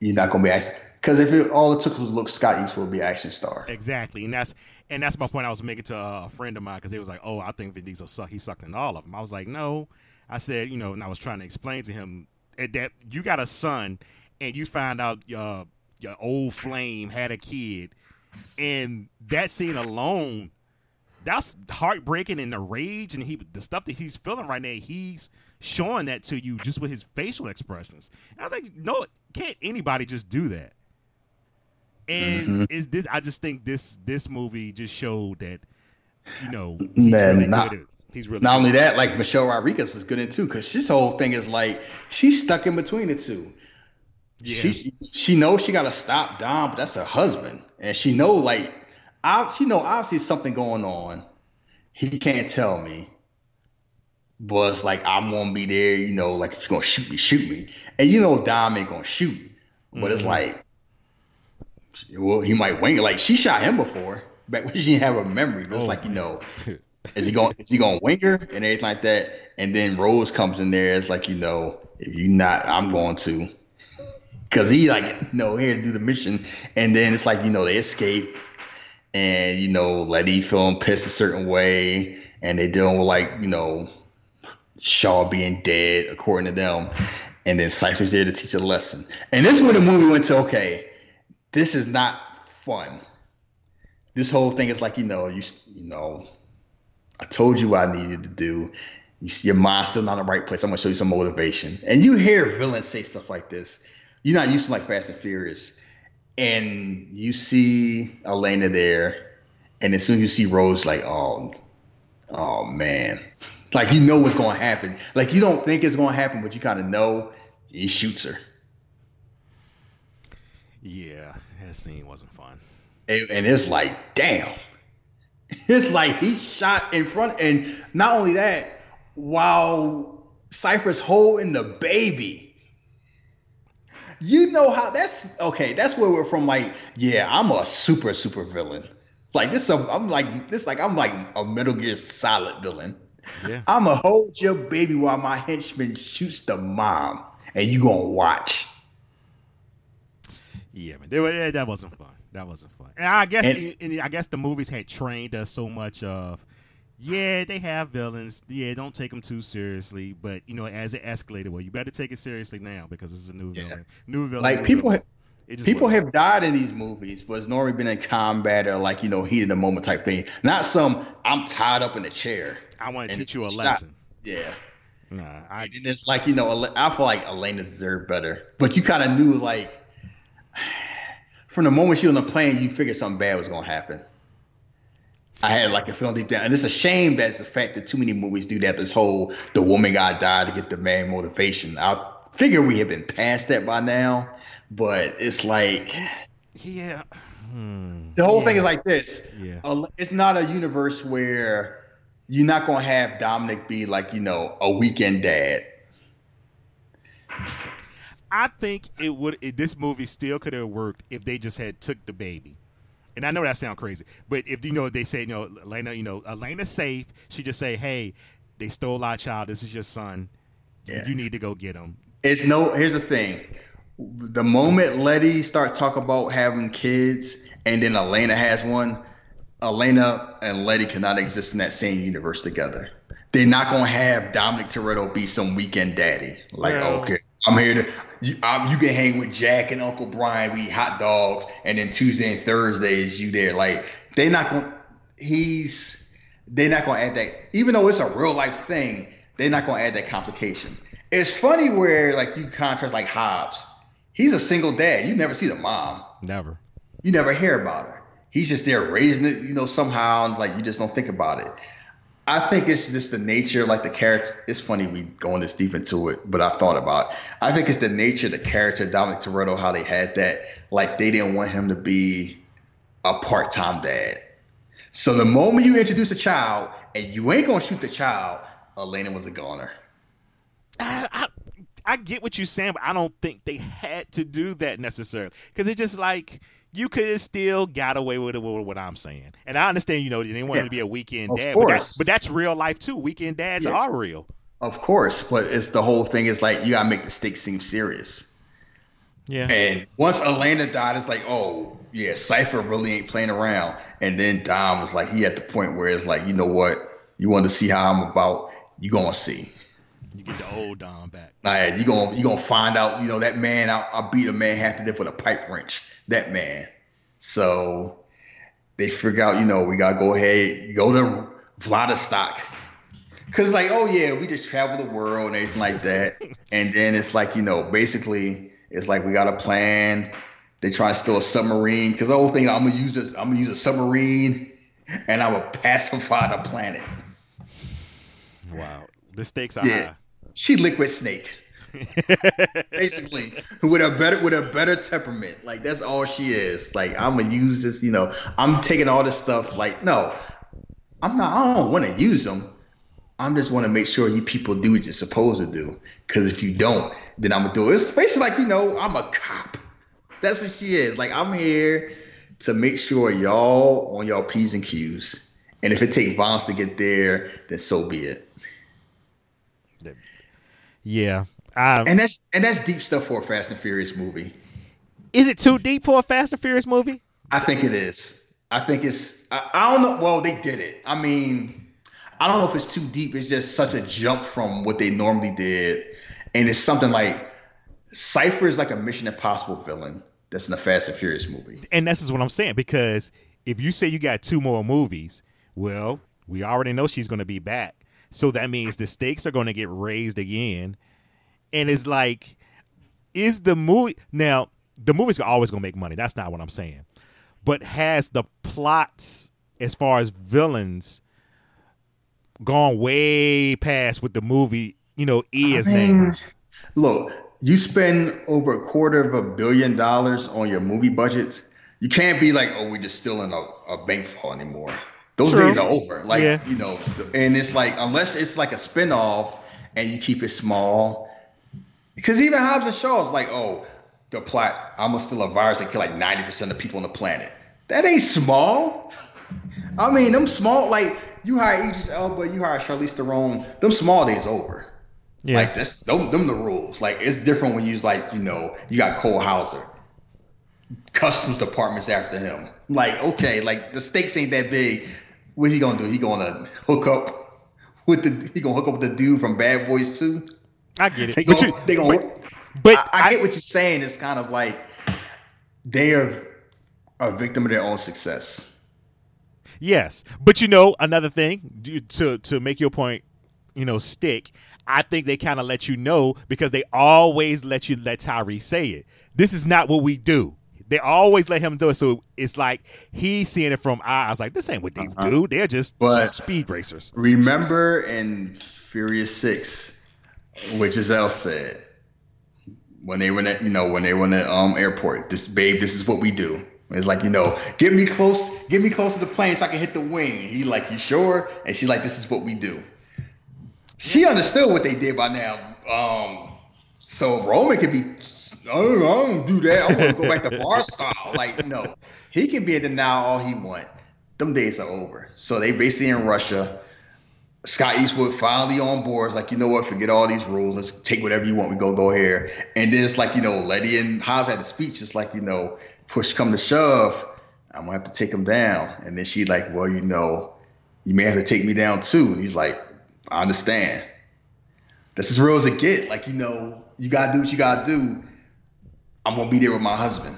you're not gonna be action. Because if it, all it took was look, Scott Eastwood would be action star.
Exactly, and that's and that's my point. I was making to a friend of mine because he was like, "Oh, I think Vin Diesel suck. He sucked in all of them." I was like, "No," I said, you know, and I was trying to explain to him that you got a son, and you find out your your old flame had a kid, and that scene alone, that's heartbreaking and the rage and he the stuff that he's feeling right now. He's showing that to you just with his facial expressions. And I was like, no, can't anybody just do that? And
Mhm.
is this? I just think this this movie just showed that you know he's
Man,
really
not-
he's really
Not only that, like Michelle Rodriguez is good in too, because this whole thing is like she's stuck in between the two.
yeah.
She she knows she gotta stop Dom, but that's her husband, and she know like, I she know obviously something going on. He can't tell me, but it's like I'm gonna be there. You know, like if you're gonna shoot me, shoot me, and you know Dom ain't gonna shoot, but it's
Mhm.
like, well, he might wing it. Like she shot him before, back when she didn't have a memory. But it's
Oh,
like you know, is he going? Is he going to wing her and everything like that? And then Rose comes in there. It's like you know, if you not, I'm going to, because he like you know here to do the mission. And then it's like you know they escape, and you know Letty feeling pissed a certain way, and they dealing with like you know Shaw being dead according to them, and then Cipher's there to teach a lesson. And this is when the movie went to okay, this is not fun. This whole thing is like you know you you know I told you what I needed to do. You your mind's still not in the right place. I'm gonna show you some motivation. And you hear villains say stuff like this. You're not used to like Fast and Furious. And you see Elena there, and as soon as you see Rose, like, oh, oh man. Like you know what's gonna happen. Like you don't think it's gonna happen, but you kind of know. He shoots her.
yeah, that scene wasn't fun.
And, and it's like, damn. It's like he shot in front, and not only that, while Cipher's holding the baby. You know how that's okay. That's where we're from. Like, yeah, I'm a super super villain. Like this, I'm I'm like this. Like I'm like a Metal Gear Solid villain.
Yeah,
I'm gonna hold your baby while my henchman shoots the mom, and you gonna watch.
yeah, man, they were- yeah, that wasn't fun. That wasn't fun. And I guess
And-
and I guess the movies had trained us so much of. Yeah, they have villains. Yeah, don't take them too seriously. But you know, as it escalated, well, you better take it seriously now because it's a new
Yeah.
villain. New villain.
Like
new
people,
villain. Just
people have died in these movies, but it's normally been in combat or like you know heat of the moment type thing. Not some I'm tied up in a chair.
I want to teach you a lesson.
Yeah,
Nah, I
and it's like you know I feel like Elena deserved better, but you kind of knew like from the moment she was on the plane, you figured something bad was gonna happen. I had like a feeling deep down, and it's a shame that's the fact that too many movies do that. This whole the woman got died to get the man motivation. I figure we have been past that by now, but it's like
yeah. Hmm.
the whole thing is like this.
Yeah.
It's not a universe where you're not gonna have Dominic be like you know a weekend dad.
I think it would. It, this movie still could have worked if they just had took the baby. And I know that sounds crazy, but if you know they say you know Elena, you know Elena's safe, she just say, "Hey, they stole our child. This is your son.
Yeah.
You need to go get him."
It's no. Here's the thing: the moment Letty start talking about having kids, and then Elena has one, Elena and Letty cannot exist in that same universe together. They're not gonna have Dominic Toretto be some weekend daddy. Like,
Well-
okay, I'm here to. You, um, you can hang with Jack and Uncle Brian. We eat hot dogs, and then Tuesday and Thursdays you there. Like, they're not gonna. He's. They're not gonna add that. Even though it's a real life thing, they're not gonna add that complication. It's funny where like you contrast like Hobbs. He's a single dad. You never see the mom.
Never.
You never hear about her. He's just there raising it, you know, somehow, and like you just don't think about it. I think it's just the nature, like the character. It's funny we going this deep into it, but I thought about. It. I think it's the nature, the character, Dominic Toretto, how they had that. Like they didn't want him to be a part-time dad. So the moment you introduce a child and you ain't gonna shoot the child, Elena was a goner.
I, I, I get what you're saying, but I don't think they had to do that necessarily because it's just like you could have still got away with it with what I'm saying. And I understand, you know, they want
Yeah.
to be a weekend
Of
dad, but, that, but that's real life too. Weekend dads
Yeah.
are real.
Of course, but it's the whole thing is like you gotta make the stakes seem serious.
Yeah.
And once Elena died, it's like, oh yeah, Cipher really ain't playing around. And then Dom was like, he at the point where it's like, you know what, you want to see how I'm about, you gonna see.
You get the old Dom back.
Like you gonna you gonna find out, you know, that man I, I beat a man half to death with a pipe wrench. That man. So they figure out, you know, we gotta go ahead, go to Vladivostok. Cause like, oh yeah, we just travel the world and everything like that. and then it's like, you know, basically it's like we got a plan. They try to steal a submarine. Cause the whole thing, I'm gonna use this, I'm gonna use a submarine and I'm gonna pacify the planet.
Wow. The stakes are
Yeah. She liquid snake. basically with a better with a better temperament. Like that's all she is. Like i'm gonna use this you know i'm taking all this stuff like no. I'm not i don't want to use them i'm just want to make sure you people do what you're supposed to do. Because if you don't then i'm gonna do it. It's basically like you know i'm a cop. That's what she is. Like i'm here to make sure y'all on y'all p's and q's. And if it takes violence to get there then so be it
Yeah. Um,
and that's and that's deep stuff for a fast and furious movie
is it too deep for a Fast and Furious movie?
I think it is. I think it's. I, I don't know. Well, they did it. I mean, I don't know if it's too deep. It's just such a jump from what they normally did, and it's something like Cipher is like a Mission Impossible villain that's in a Fast and Furious movie.
And this is what I'm saying because if you say you got two more movies, well, we already know she's going to be back. So that means the stakes are going to get raised again. And it's like, is the movie now? The movie's always going to make money. That's not what I'm saying. But has the plots as far as villains gone way past what the movie, you know, is
I mean,
now?
Look, you spend over a quarter of a billion dollars on your movie budget. You can't be like, oh, we're just still in a, a bank fall anymore. Those
True.
days are over. Like,
Yeah.
you know, and it's like, unless it's like a spinoff and you keep it small. Because even Hobbs and Shaw is like, oh, the plot, I'm gonna steal a virus that kill like 90% of people on the planet. That ain't small. I mean, them small, like, you hire Idris Elba, you hire Charlize Theron, them small days over.
Yeah.
Like that's them, them the rules. Like it's different when you like, you know, you got Cole Hauser. Customs department's after him. Like, okay, like the stakes ain't that big. What he gonna do? He gonna uh, hook up with the he gonna hook up with the dude from Bad Boys 2?
I get it.
They gonna,
you-
they gonna
but- but
I, I get what you're saying. It's kind of like they are a victim of their own success.
Yes, but you know another thing to to make your point, you know, stick. I think they kind of let you know because they always let you let Tyrese say it. This is not what we do. They always let him do it, so it's like he's seeing it from our eyes. Like this ain't what they
Uh-huh.
do. They're just
But-
speed racers.
Remember in Furious Six, which Giselle said when they were in that, you know, when they were the um airport, this babe, this is what we do. It's like, you know, get me close, get me close to the plane so I can hit the wing. He like, you sure? And she's like, this is what we do. She understood what they did by now. Um, so Roman could be, I don't, I don't do that. I want to go back to bar style. Like, no, he can be in denial all he want. Them days are over. So they basically in Russia. Scott Eastwood finally on board. It's like, you know what? Forget all these rules. Let's take whatever you want. We go go here. And then it's like, you know, Letty and Hobbs had the speech. It's like, you know, push come to shove, I'm gonna have to take him down. And then she like, well, you know, you may have to take me down too. And he's like, I understand. That's as real as it get. Like, you know, you gotta do what you gotta do. I'm gonna be there with my husband.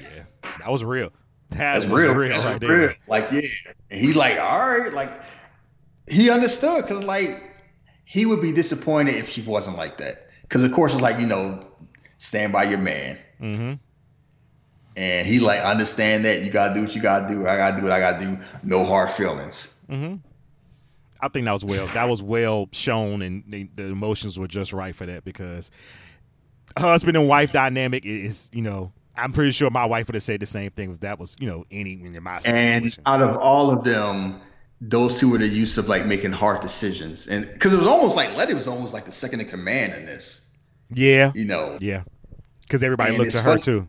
Yeah, that was real. That
That's
was
real.
real
That's
right
real.
there.
Like, yeah. And he like, all right, like he understood because like he would be disappointed if she wasn't like that. Because of course it's like, you know, stand by your man.
hmm
And he like understand that you gotta do what you gotta do. I gotta do what I gotta do. No hard feelings.
hmm I think that was well. That was well shown, and the, the emotions were just right for that because husband and wife dynamic is, you know, I'm pretty sure my wife would have said the same thing if that was, you know, any in my
And
situation.
out of all of them, those two were the use of like making hard decisions, and because it was almost like Letty was almost like the second in command in this.
Yeah,
You know,
yeah, because everybody
And
looked at her
funny-
too.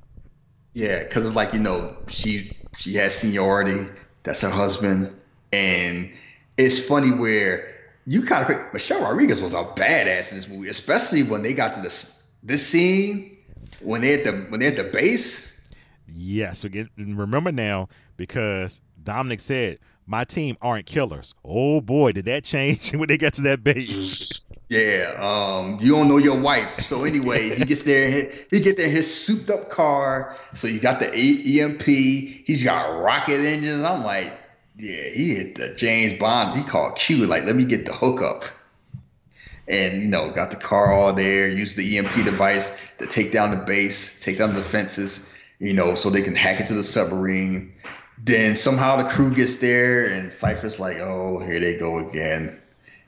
Yeah, because it's like you know she she has seniority. That's her husband, and it's funny where you kind of Michelle Rodriguez was a badass in this movie, especially when they got to this this scene when they at the when they at the base.
Yes, again, remember now because Dominic said my team aren't killers. Oh boy, did that change when they got to that base?
Yeah, um, you don't know your wife. So anyway, he gets there. He, he get there in his souped up car. So you got the EMP. He's got rocket engines. I'm like, yeah, he hit the James Bond. He called Q like, let me get the hookup. And you know, got the car all there. Used the EMP device to take down the base, take down the defenses. You know, so they can hack into the submarine. Then somehow the crew gets there, and Cipher's like, oh, here they go again.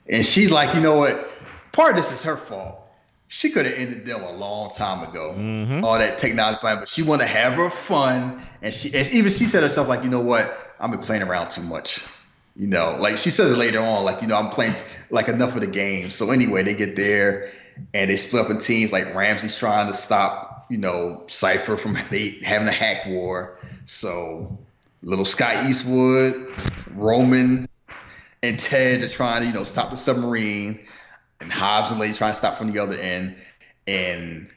And she's like, you know what? Part of this is her fault. She could have ended them a long time ago.
Mhm.
All that technology flying, but she want to have her fun. And she, and even she said herself, like, you know what? I've been playing around too much. You know, like she says it later on, like, you know, I'm playing like enough of the game. So anyway, they get there and they split up in teams. Like Ramsey's trying to stop, you know, Cipher from they having a hack war. So little Scott Eastwood, Roman, and Tej are trying to, you know, stop the submarine, and Hobbs and Letty trying to stop from the other end. And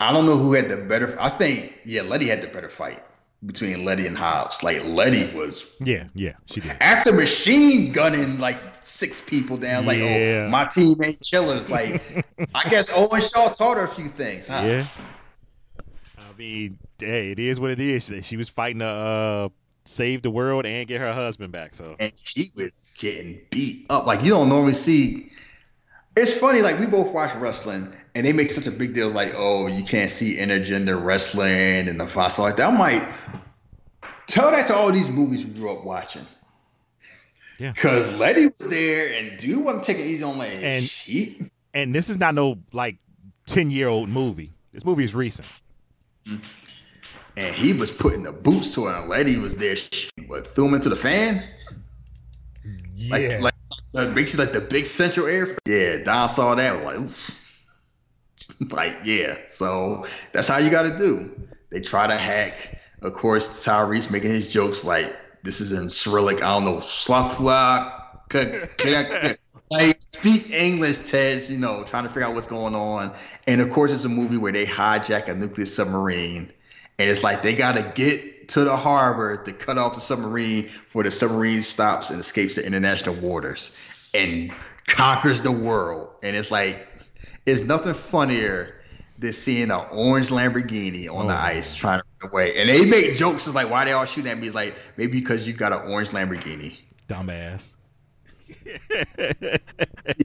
I don't know who had the better. I think yeah, Letty had the better fight between Letty and Hobbs. Like Letty was
yeah, yeah, she did.
after machine gunning like six people down. Like
Yeah.
oh, my team ain't killers. Like I guess Owen Shaw taught her a few things. Huh?
Yeah. I mean, hey, it is what it is. She was fighting to uh, save the world and get her husband back. So
and she was getting beat up. Like you don't normally see. It's funny, like we both watch wrestling, and they make such a big deal, like, oh, you can't see intergender wrestling and the fossil like that. I'm like, tell that to all these movies we grew up watching.
Yeah.
Cause Letty was there, and dude wasn't taking it easy on Letty.
And-
she,
and this is not no like ten year old movie. This movie is recent. Mm-hmm.
and he was putting the boots to her, and Letty was there. She, what threw him into the fan? Like, like uh, the basically like the big central air. Yeah, Dom saw that like, oof. like yeah. So that's how you got to do. They try to hack. Of course, Tyrese making his jokes like this is in Cyrillic. I don't know, Slathla. Like speak English, Tej. You know, trying to figure out what's going on. And of course, it's a movie where they hijack a nuclear submarine, and it's like they got to get to the harbor to cut off the submarine before the submarine stops and escapes the international waters and conquers the world. And it's like, it's nothing funnier than seeing an orange Lamborghini on the
Oh.
ice trying to run away. And they make jokes. It's like, why they all shooting at me? It's like, maybe because you got an orange Lamborghini.
Dumbass.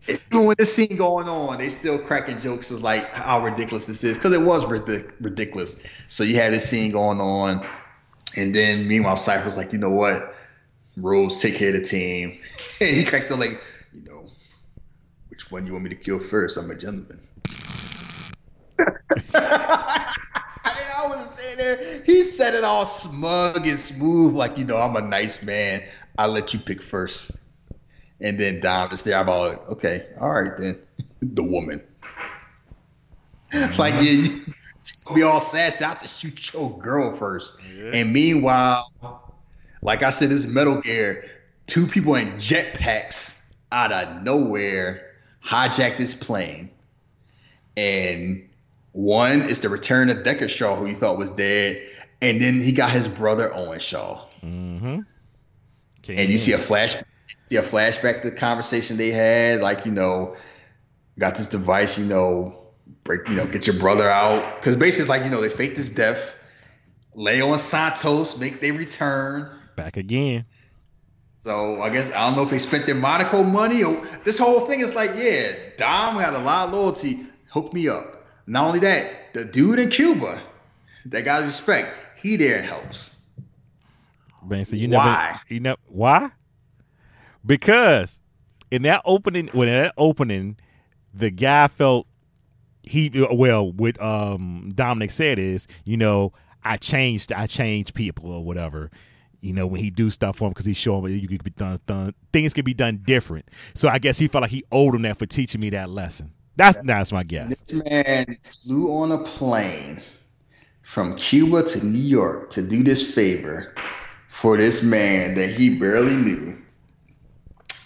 Even when this scene going on, they still cracking jokes as like how ridiculous this is because it was ridic- ridiculous. So you had this scene going on, and then meanwhile Cipher's like, you know what, Rose take care of the team, and he cracks up like, you know, which one you want me to kill first? I'm a gentleman. I didn't know what there. He said it all smug and smooth, like you know, I'm a nice man. I let you pick first. And then Dom just there about, okay, all right then. the woman. like, yeah, you, be all sassy. I have to shoot your girl first.
Yeah.
And meanwhile, like I said, this Metal Gear, two people in jetpacks out of nowhere hijack this plane. And one is the return of Deckard Shaw, who you thought was dead. And then he got his brother Owen Shaw
Mm-hmm.
and you see a flash see a flashback to the conversation they had like you know got this device you know break you know get your brother out because basically it's like you know they fake this death leo and santos make their return
back again.
So i guess i don't know if they spent their monaco money or this whole thing is like yeah dom had a lot of loyalty hook me up not only that the dude in cuba that got respect he there and helps
Man, so you never,
Why?
you know why? Because in that opening, when that opening, the guy felt he well. What um Dominic said is, you know, I changed, I changed people or whatever. You know, when he do stuff for him because he's showing you could be done, done, things can be done different. So I guess he felt like he owed him that for teaching me that lesson. That's that's my guess.
This man flew on a plane from Cuba to New York to do this favor for this man that he barely knew,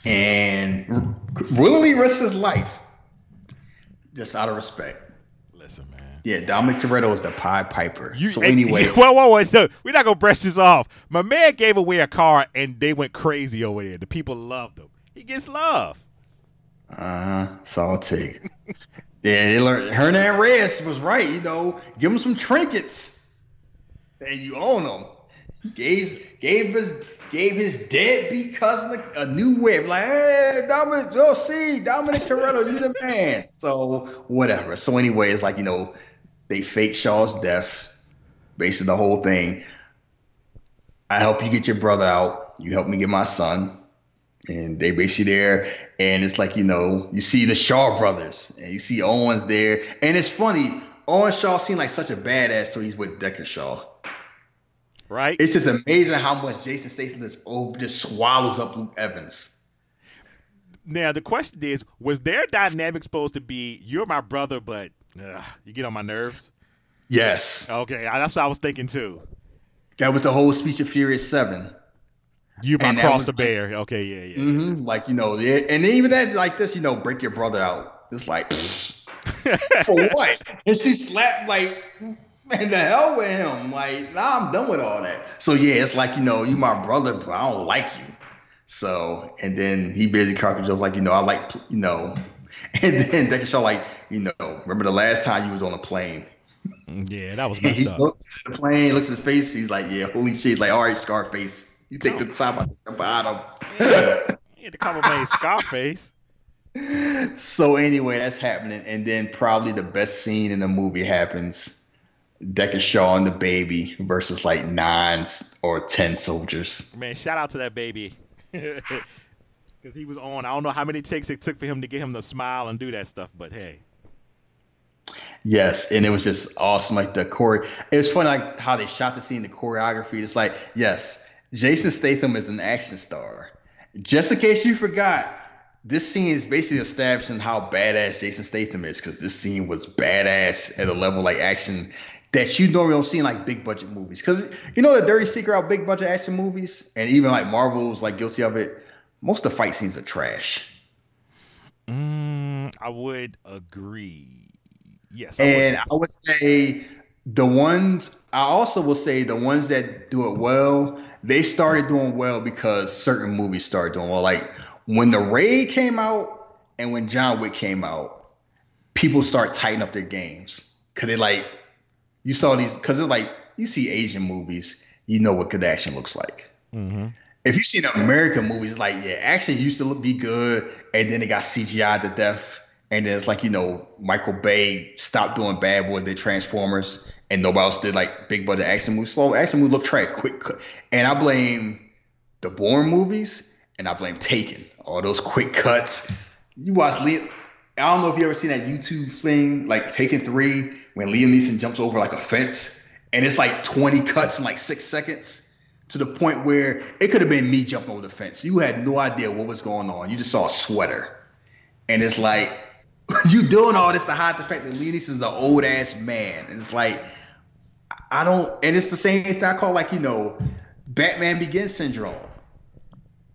and willingly risked his life just out of respect.
Listen, man.
Yeah, Dominic Toretto is the Pied Piper.
You,
so
and-
anyway,
whoa, whoa, whoa! So we're not gonna brush this off. My man gave away a car, and they went crazy over there. The people loved him. He gets love.
uh, it take. yeah, they learned. Hernan Reyes was right. You know, give him some trinkets, and you own them. Gave gave his gave his deadbeat cousin a, a new whip. Like, hey, Dominic, you'll see, Dominic Toretto, you the man. So whatever. So anyway, it's like you know, they fake Shaw's death, basically the whole thing. I help you get your brother out. You help me get my son. And they basically there, and it's like you know, you see the Shaw brothers, and you see Owens there, and it's funny. Owen Shaw seemed like such a badass, so he's with Deckard Shaw.
Right?
It's just amazing how much Jason Statham just oh, just swallows up Luke Evans.
now the question is: Was their dynamic supposed to be you're my brother, but ugh, you get on my nerves?
Yes,
Okay, that's what I was thinking too.
that was the whole speech of Furious Seven.
You my
And
cross the
like-
bear. Okay, yeah, yeah.
Mm-hmm. Like you know, yeah, and even that like this, you know, break your brother out. It's like for what? And she slapped like, man, the hell with him. Like, nah, I'm done with all that. So yeah, it's like you know, you my brother, but I don't like you. So and then he basically Joe's like, you know, I like you know, and then Deckard Shaw like, you know, remember the last time you was on a plane?
Mm, yeah, that was
And he
messed up.
looks at the plane, looks at his face. He's like, yeah, holy shit. He's like, all right, Scarface, you take the top, I take the bottom.
He had to come up Scarface.
so anyway, that's happening, and then probably the best scene in the movie happens. Deckard Shaw and the baby versus like nine or ten soldiers.
Man, shout out to that baby. Because he was on. I don't know how many takes it took for him to get him to smile and do that stuff, but hey.
Yes, and it was just awesome. Like the chore, it was funny like how they shot the scene, the choreography. It's like, yes, Jason Statham is an action star. Just in case you forgot, this scene is basically establishing how badass Jason Statham is because this scene was badass at a level like action that you normally don't see in like big budget movies. Because you know the dirty secret out big budget action movies, and even like Marvel's like guilty of it. Most of the fight scenes are trash.
Mm, I would agree. Yes. I
And
would.
I would say the ones I also will say the ones that do it well, they started doing well because certain movies started doing well. Like when the Raid came out and when John Wick came out, people start tightening up their games. Cause they like you saw these because it's like you see Asian movies, you know what good action looks like.
Mhm.
If you see the American movies, like yeah, action used to be good, and then it got CGI to death, and then it's like you know Michael Bay stopped doing Bad Boys, did Transformers, and nobody else did like big budget action movies. Slow action movies look trash, quick, cut. and I blame the Bourne movies, and I blame Taken, all those quick cuts. You watch Liam. I don't know if you ever seen that YouTube thing, like Taken Three, when Liam Neeson jumps over like a fence, and it's like 20 cuts in like six seconds to the point where it could have been me jumping over the fence. You had no idea what was going on. You just saw a sweater. And it's like, you doing all this to hide the fact that Liam is an old ass man. And it's like, I don't, and it's the same thing I call like, you know, Batman Begins syndrome.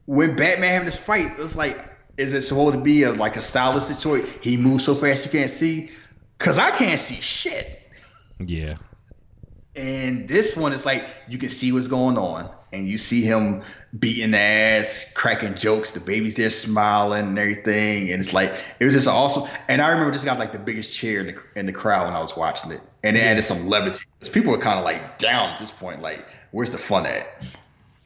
When Batman having this fight, it's like, is it supposed to be a, like a stylistic choice? He moves so fast you can't see? Cause I can't see shit.
Yeah.
And this one is like you can see what's going on, and you see him beating the ass, cracking jokes. The baby's there smiling and everything, and it's like it was just awesome. And I remember this got like the biggest cheer in the, in the crowd when I was watching it, and it added some levity because people were kind of like down at this point. Like, where's the fun at?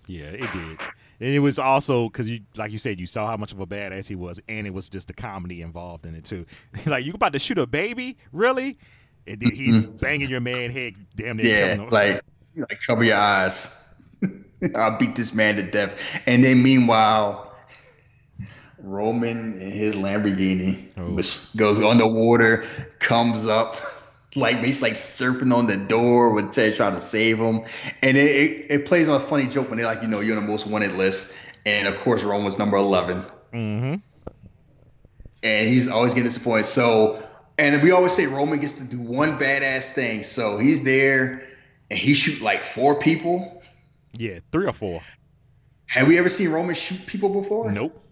Yeah, it did. And it was also because you, like you said, you saw how much of a badass he was, and it was just the comedy involved in it too. like you about to shoot a baby, really? And then he's banging your man head, damn near.
Yeah, like like cover your eyes. I'll beat this man to death. And then meanwhile, Roman in his Lamborghini
Oh.
goes underwater, comes up, like he's like surfing on the door with Tej trying to save him, and it, it, it plays on a funny joke when they're like, you know, you're on the most wanted list, and of course Rome was number 11
Mm-hmm.
and he's always getting disappointed. So, and we always say Roman gets to do one badass thing. So he's there, and he shoot like four people.
Yeah, three or four.
Have we ever seen Roman shoot people before?
Nope.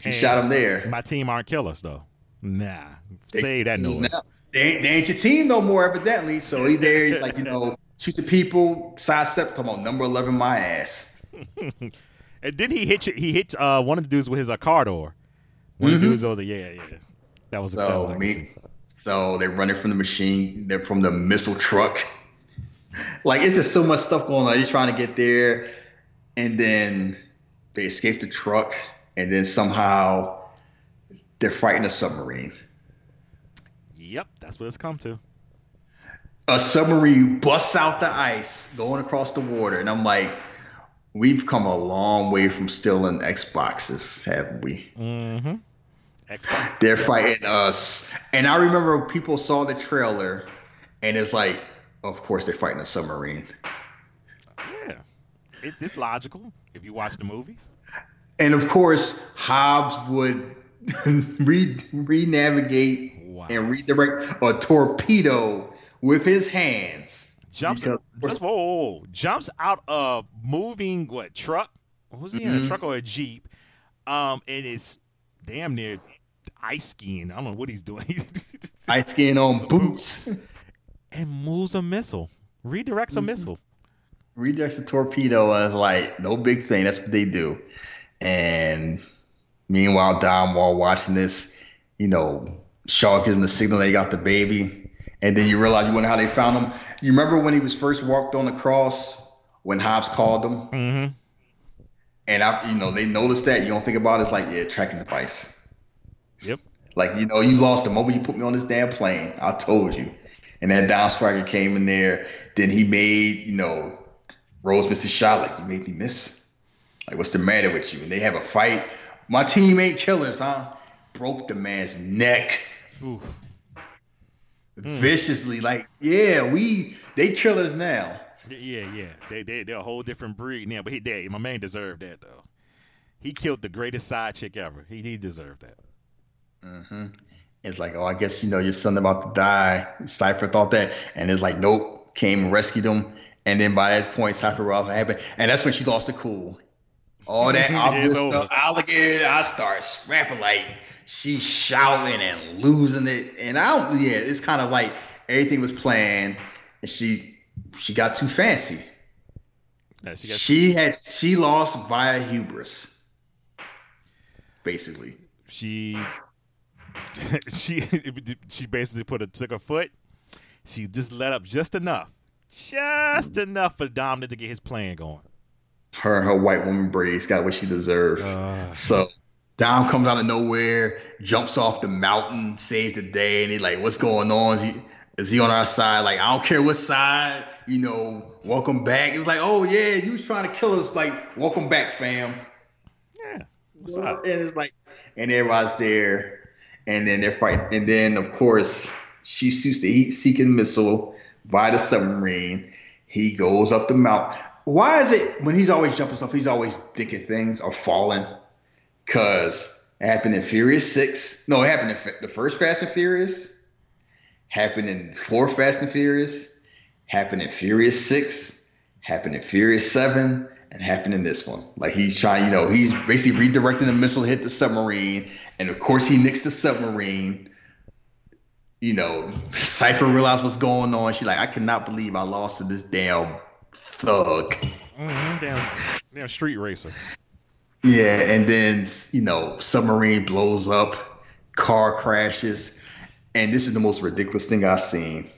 He
And
shot him there.
My team aren't killers though. Nah,
They-
say that noise.
not- They ain't, they ain't your team no more, evidently. So he's there. He's like, you know, shoot the people, sidestep, talking about number 11, my ass.
And then he hit you- he hit uh, one of the dudes with his uh, car door. One of the
Mhm.
dudes over yeah yeah. That was
So
was
me, so they're running from the machine. They're from the missile truck. Like it's just so much stuff going on. You're trying to get there, and then they escape the truck, and then somehow they're fighting a submarine.
Yep, that's what it's come to.
A submarine busts out the ice, going across the water, and I'm like, we've come a long way from stealing Xboxes, haven't we?
Mm-hmm. Xbox.
They're fighting us. And I remember people saw the trailer and it's like, of course they're fighting a submarine.
Yeah, it, it's logical if you watch the movies.
And of course, Hobbs would re re-navigate
Wow.
and redirect a torpedo with his hands.
Jumps just whoa, whoa, jumps out of moving what truck? Was he in a
Mhm.
truck or a jeep? Um, and it's damn near ice skiing. I don't know what he's doing.
Ice skating on boots.
and moves a missile, redirects a
Mm-hmm.
missile.
Redirects a torpedo it's like, no big thing. That's what they do. And meanwhile, Dom, while watching this, you know, Shaw gives him the signal they got the baby. And then you realize you wonder how they found him. You remember when he was first walked on the cross when Hobbs called him?
Mm-hmm.
And I, you know, they noticed that. You don't think about it. It's like, yeah, tracking device.
Yep.
Like, you know, you lost the moment you put me on this damn plane. I told you. And that down striker came in there. Then he made, you know, Rose miss a shot. Like, you made me miss. Like, what's the matter with you? And they have a fight. My team ain't killers, huh? Broke the man's neck
Oof. Hmm.
viciously. Like, yeah, we they killers now.
Yeah, yeah. They they they're a whole different breed now. But he did. My man deserved that though. He killed the greatest side chick ever. He he deserved that.
Hmm It's like, oh, I guess you know your son about to die. Cipher thought that, and it's like, nope, came and rescued him. And then by that point, Cipher what happened, and that's when she lost the cool. All that obvious stuff, alligator. I start scrapping like she's shouting and losing it, and I don't. Yeah, it's kind of like everything was planned, and she she got too fancy.
She got
She had she lost via hubris, basically.
she she she basically put a took her foot. She just let up just enough, just enough for Dominic to get his plan going.
her her white woman braids got what she deserved.
Uh,
so Dom comes out of nowhere, jumps off the mountain, saves the day, and he's like, "What's going on? Is he is he on our side? Like, I don't care what side. You know, welcome back." It's like, "Oh yeah, you was trying to kill us. Like, welcome back, fam."
yeah, what's up?
And
up?
it's like, and everybody's there, and then they're fighting, and then of course she shoots the heat-seeking missile by the submarine. He goes up the mountain. Why is it when he's always jumping stuff, he's always thinking things are falling? Cause it happened in Furious Six. No, it happened in the first Fast and Furious. Happened in four Fast and Furious. Happened in Furious Six. Happened in Furious Seven. And happened in this one. Like he's trying, you know, he's basically redirecting the missile hit the submarine, and of course he nicks the submarine. You know, Cipher realized what's going on. She's like, I cannot believe I lost to this damn thug.
Mm-hmm, damn, damn street racer.
Yeah, and then you know, submarine blows up, car crashes, and this is the most ridiculous thing I've seen.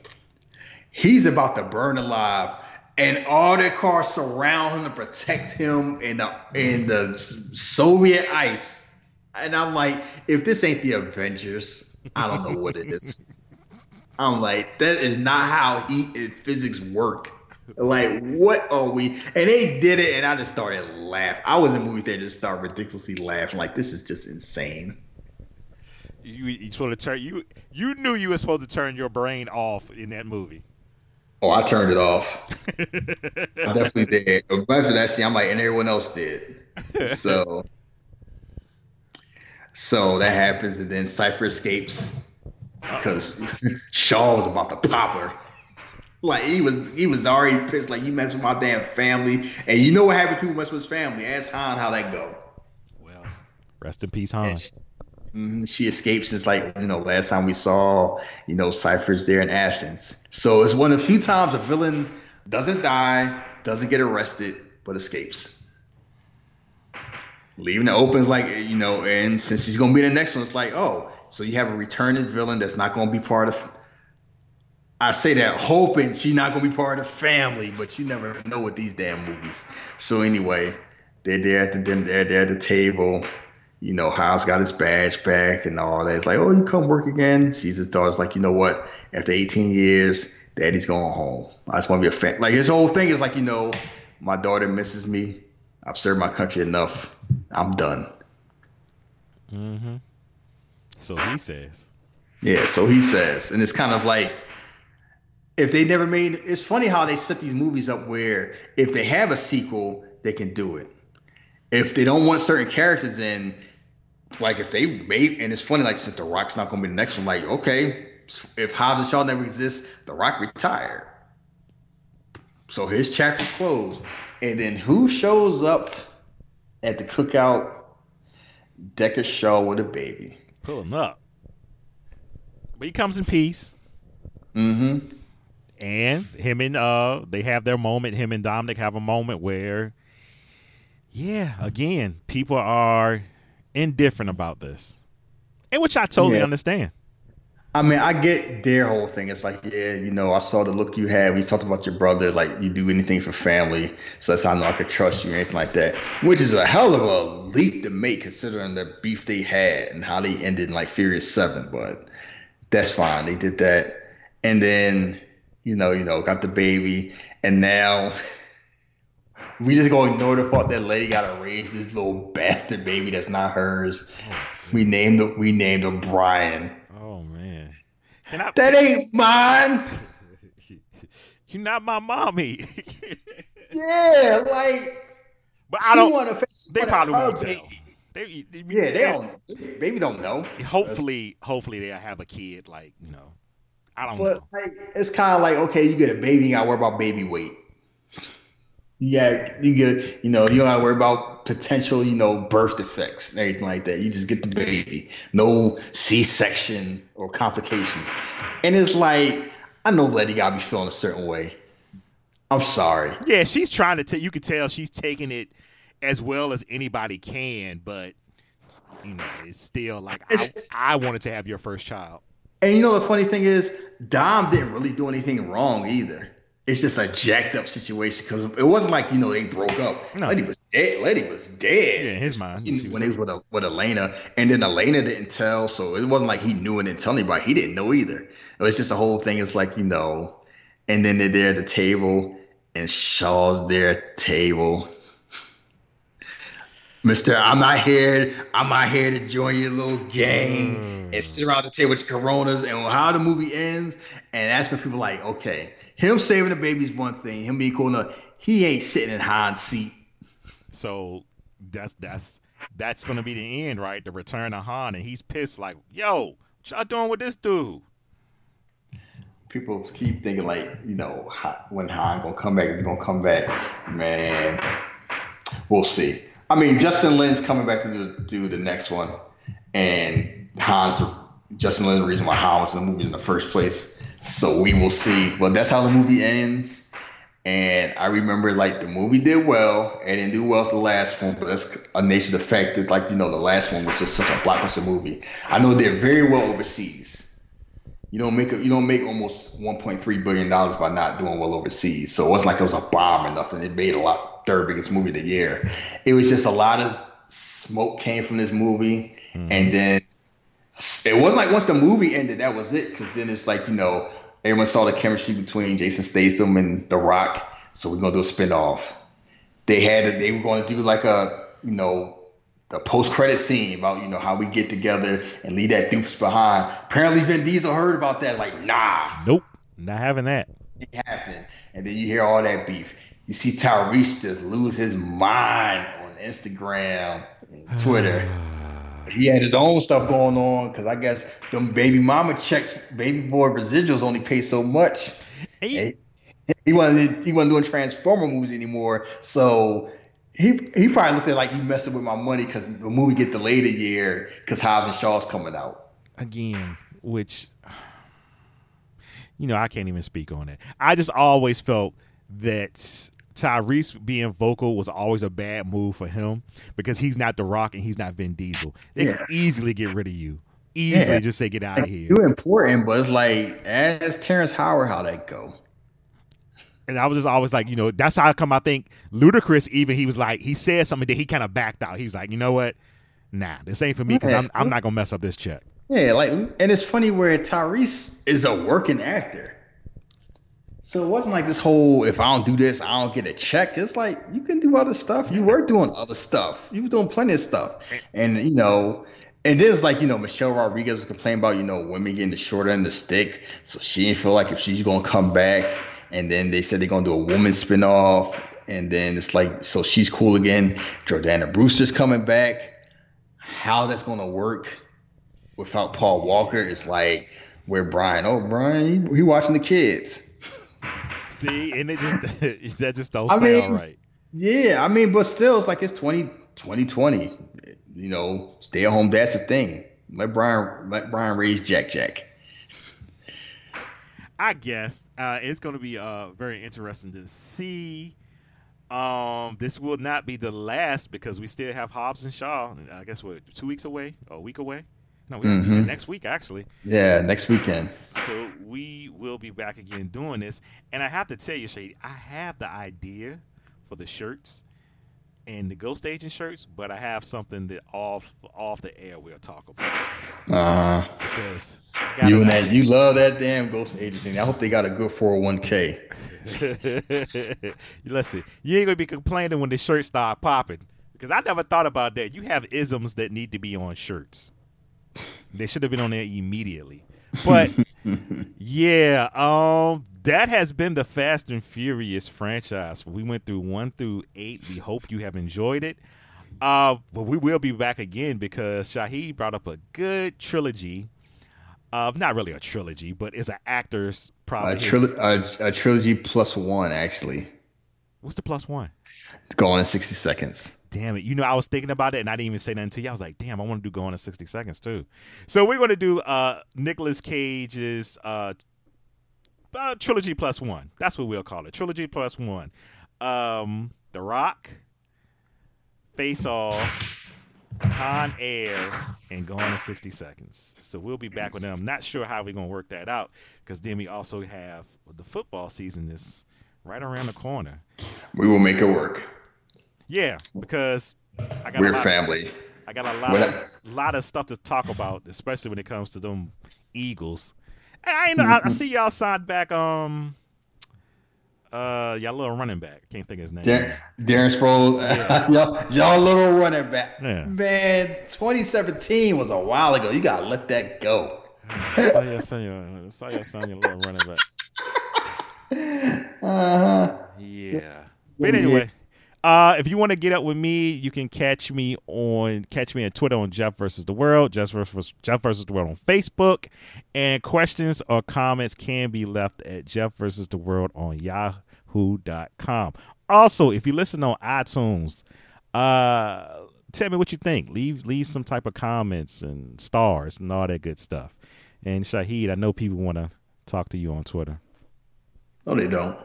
He's about to burn alive, and all the cars surround him to protect him in the in the Soviet ice. And I'm like, if this ain't the Avengers, I don't know what it is. I'm like, that is not how heat and physics work. Like, what are we? And they did it, and I just started laughing. I was in the movie theater, just started ridiculously laughing. Like, this is just insane.
You you supposed to turn you you knew you were supposed to turn your brain off in that movie.
Oh, I turned it off. I definitely did. But after that scene, I'm like, and everyone else did. So, so that happens, and then Cipher escapes because Shaw was about to pop her. Like he was, he was already pissed. Like you mess with my damn family, and you know what happens? People mess with his family. Ask Han how that go.
Well, rest in peace, Han.
She, mm, Mm-hmm. she escapes since like you know last time we saw you know Cipher's there in Athens. So it's one of the few times a villain doesn't die, doesn't get arrested, but escapes. Leaving it open is like you know, and since she's gonna be the next one, it's like oh, so you have a returning villain that's not gonna be part of I say that hoping she's not gonna be part of the family, but you never know with these damn movies. So anyway, they're there at the they're there at the table. You know, House got his badge back and all that. It's like, oh, you come work again. Sees his daughter's like, you know what? After 18 years, Daddy's going home. I just want to be a fan. Like his whole thing is like, you know, my daughter misses me. I've served my country enough. I'm done.
Mm-hmm. So he says.
Yeah, so he says, and it's kind of like if they never made it's funny how they set these movies up where if they have a sequel they can do it if they don't want certain characters in like if they made and it's funny like since the rock's not to be the next one like okay if the Shaw never exists the rock retired. So his chapter's closed. And then who shows up at the cookout Deckard Shaw with a baby?
Pulling up. But he comes in peace.
Mm-hmm.
And him and uh they have their moment. Him and dominic have a moment where yeah again people are indifferent about this. And which i totally yes. understand.
I mean i get their whole thing. It's like yeah you know i saw the look you had when you talked about your brother like you do anything for family so that's how i know i could trust you or anything like that which is a hell of a leap to make considering the beef they had and how they ended in like furious seven but that's fine. They did that. And then you know, you know, got the baby, and now we just gonna ignore the fact that lady got to raise this little bastard baby that's not hers. Oh, we named the, we named him Brian.
Oh man,
I, that ain't mine.
You're not my mommy.
yeah, like.
But I don't. Want to face they probably won't tell.
They, they, yeah, they don't. Baby don't know.
Hopefully, hopefully they'll have a kid. Like you know, I don't
but
know.
Like, it's kind of like okay, you get a baby, you gotta worry about baby weight. Yeah, you get you know you don't have to worry about potential you know birth defects and everything like that. You just get the baby, no C section or complications. And it's like I know Letty gotta be feeling a certain way. I'm sorry.
Yeah, she's trying to take. You can tell she's taking it as well as anybody can, but you know, it's still like I, I wanted to have your first child.
And you know the funny thing is, Dom didn't really do anything wrong either. It's just a jacked up situation because it wasn't like you know they broke up. No. Letty was dead. Letty was dead.
Yeah, in his mind.
when he was with, with Elena, and then Elena didn't tell, so it wasn't like he knew and didn't tell anybody. He didn't know either. It was just a whole thing. It's like you know, and then they're there at the table, and Shaw's there at the table, Mister, I'm not here. I'm not here to join your little gang mm. and sit around the table with Coronas and how the movie ends. And that's when people like, okay, him saving the baby is one thing. Him being cool enough, he ain't sitting in Han's seat.
So that's that's that's gonna be the end, right? The return of Han, and he's pissed, like, yo, what y'all doing with this dude?
People keep thinking like, you know, when Han gonna come back, he's gonna come back, man. We'll see. I mean, Justin Lin's coming back to do, do the next one, and Han's Justin Lin's the reason why Han was in the movie in the first place. So we will see. But that's how the movie ends. And I remember like the movie did well. It didn't do well as the last one, but that's a nature of fact that like you know the last one was just such a blockbuster movie. I know they're very well overseas. You don't make a, you don't make almost 1.3 billion dollars by not doing well overseas. So it wasn't like it was a bomb or nothing. It made a lot third biggest movie of the year. It was just a lot of smoke came from this movie, mm-hmm. and then it wasn't like once the movie ended, that was it. Because then it's like you know everyone saw the chemistry between Jason Statham and The Rock, so we're gonna do a spinoff. They had they were going to do like a you know the post credit scene about you know how we get together and leave that doofus behind. Apparently, Vin Diesel heard about that. Like, nah,
Nope, not having that.
it happened. And then you hear all that beef. You see Tyrese just lose his mind on Instagram and Twitter. he had his own stuff going on because I guess them baby mama checks, baby boy residuals only pay so much. He, he wasn't he wasn't doing Transformer movies anymore, so he he probably looked at it like you messing with my money because the movie get delayed a year because Hobbs and Shaw's coming out.
again, which you know, I can't even speak on it. I just always felt that Tyrese being vocal was always a bad move for him because he's not The Rock and he's not Vin Diesel. They
Yeah.
can easily get rid of you. Easily
Yeah.
just say get out of here.
You're important, but it's like as Terrence Howard, how that go?
And I was just always like, you know, that's how I come. I think Ludacris even he was like he said something that he kind of backed out. He's like, you know what? Nah, this ain't for me because I'm I'm not gonna mess up this check.
Yeah, like, and it's funny where Tyrese is a working actor. So it wasn't like this whole if I don't do this, I don't get a check. It's like you can do other stuff. You were doing other stuff. You were doing plenty of stuff. And you know, and then it's like, you know, Michelle Rodriguez was complaining about, you know, women getting the short end of the stick. So she didn't feel like if she's gonna come back. And then they said they're gonna do a woman spinoff. And then it's like, so she's cool again. Jordana Brewster's coming back. How that's gonna work without Paul Walker is like where Brian, oh Brian, he, he watching the kids.
See, and it just that just don't
I
sound
mean-
right.
Yeah, I mean, but still, it's like it's 20, 2020. You know, stay at home. That's the thing. Let Brian let Brian raise Jack Jack.
I guess uh, it's going to be uh, very interesting to see. Um, this will not be the last because we still have Hobbs and Shaw. I guess what two weeks away, or a week away? No, we
Mhm.
next week actually.
Yeah, next weekend.
So we will be back again doing this. And I have to tell you, Shady, I have the idea for the shirts and the Ghost Agent shirts, but I have something that off off the air we'll talk about
Uh,
because
you and that, you love that damn ghost agent thing. I hope they got a good 401k.
Listen, you ain't gonna be complaining when the shirts start popping because I never thought about that. You have isms that need to be on shirts. They should have been on there immediately. But yeah, um, that has been the Fast and Furious franchise. We went through one through eight. We hope you have enjoyed it. Uh, but we will be back again because Shahid brought up a good trilogy. Uh, not really a trilogy, but it's an actor's probably.
A,
his-
tril- a, a trilogy plus one, actually.
What's the plus one?
Gone in 60 seconds.
Damn it. You know, I was thinking about it and I didn't even say nothing to you. I was like, damn, I want to do Going in 60 Seconds too. So we're going to do uh Nicolas Cage's uh, uh trilogy plus one. That's what we'll call it. Trilogy plus one. Um The Rock, Face Off, Con Air, and Going in 60 Seconds. So we'll be back with them. I'm not sure how we're going to work that out because then we also have the football season is right around the corner.
We will make it work.
Yeah, because I got
We're
lot of-
family.
I got a lot
What
of, lot of stuff to talk about, especially when it comes to them Eagles. I ain't know, I, I see y'all signed back um uh y'all little running back. Can't think of his name.
Dar- Darren Sproles, y'all, y'all little running back.
Yeah.
Man, 2017 was a while ago. You gotta let that go.
I saw your son, your, I saw your son, your little running back.
Uh-huh.
Yeah. But anyway, uh, if you want to get up with me, you can catch me on catch me on Twitter on Jeff versus the World, Jeff versus Jeff versus the World on Facebook, and questions or comments can be left at Jeff versus the World on Yahoo.com. Also, if you listen on iTunes, uh, tell me what you think. Leave leave some type of comments and stars and all that good stuff. And Shahid, I know people want to talk to you on Twitter.
No, they don't.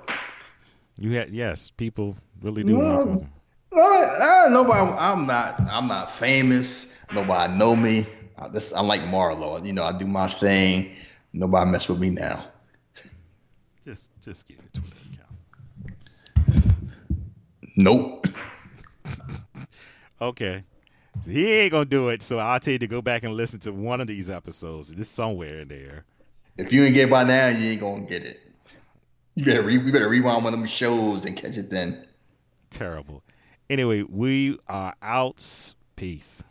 You had yes, people really do. to.
No, uh, nobody. I'm not. I'm not famous. Nobody know me. I, this, I'm like Marlo. You know, I do my thing. Nobody mess with me now.
Just just get your Twitter account.
Nope.
Okay. He ain't gonna do it, so I'll tell you to go back and listen to one of these episodes. It's somewhere in there.
If you ain't get by now, you ain't gonna get it. You better re- we better rewind one of them shows and catch it then.
Terrible. Anyway, we are out. Peace.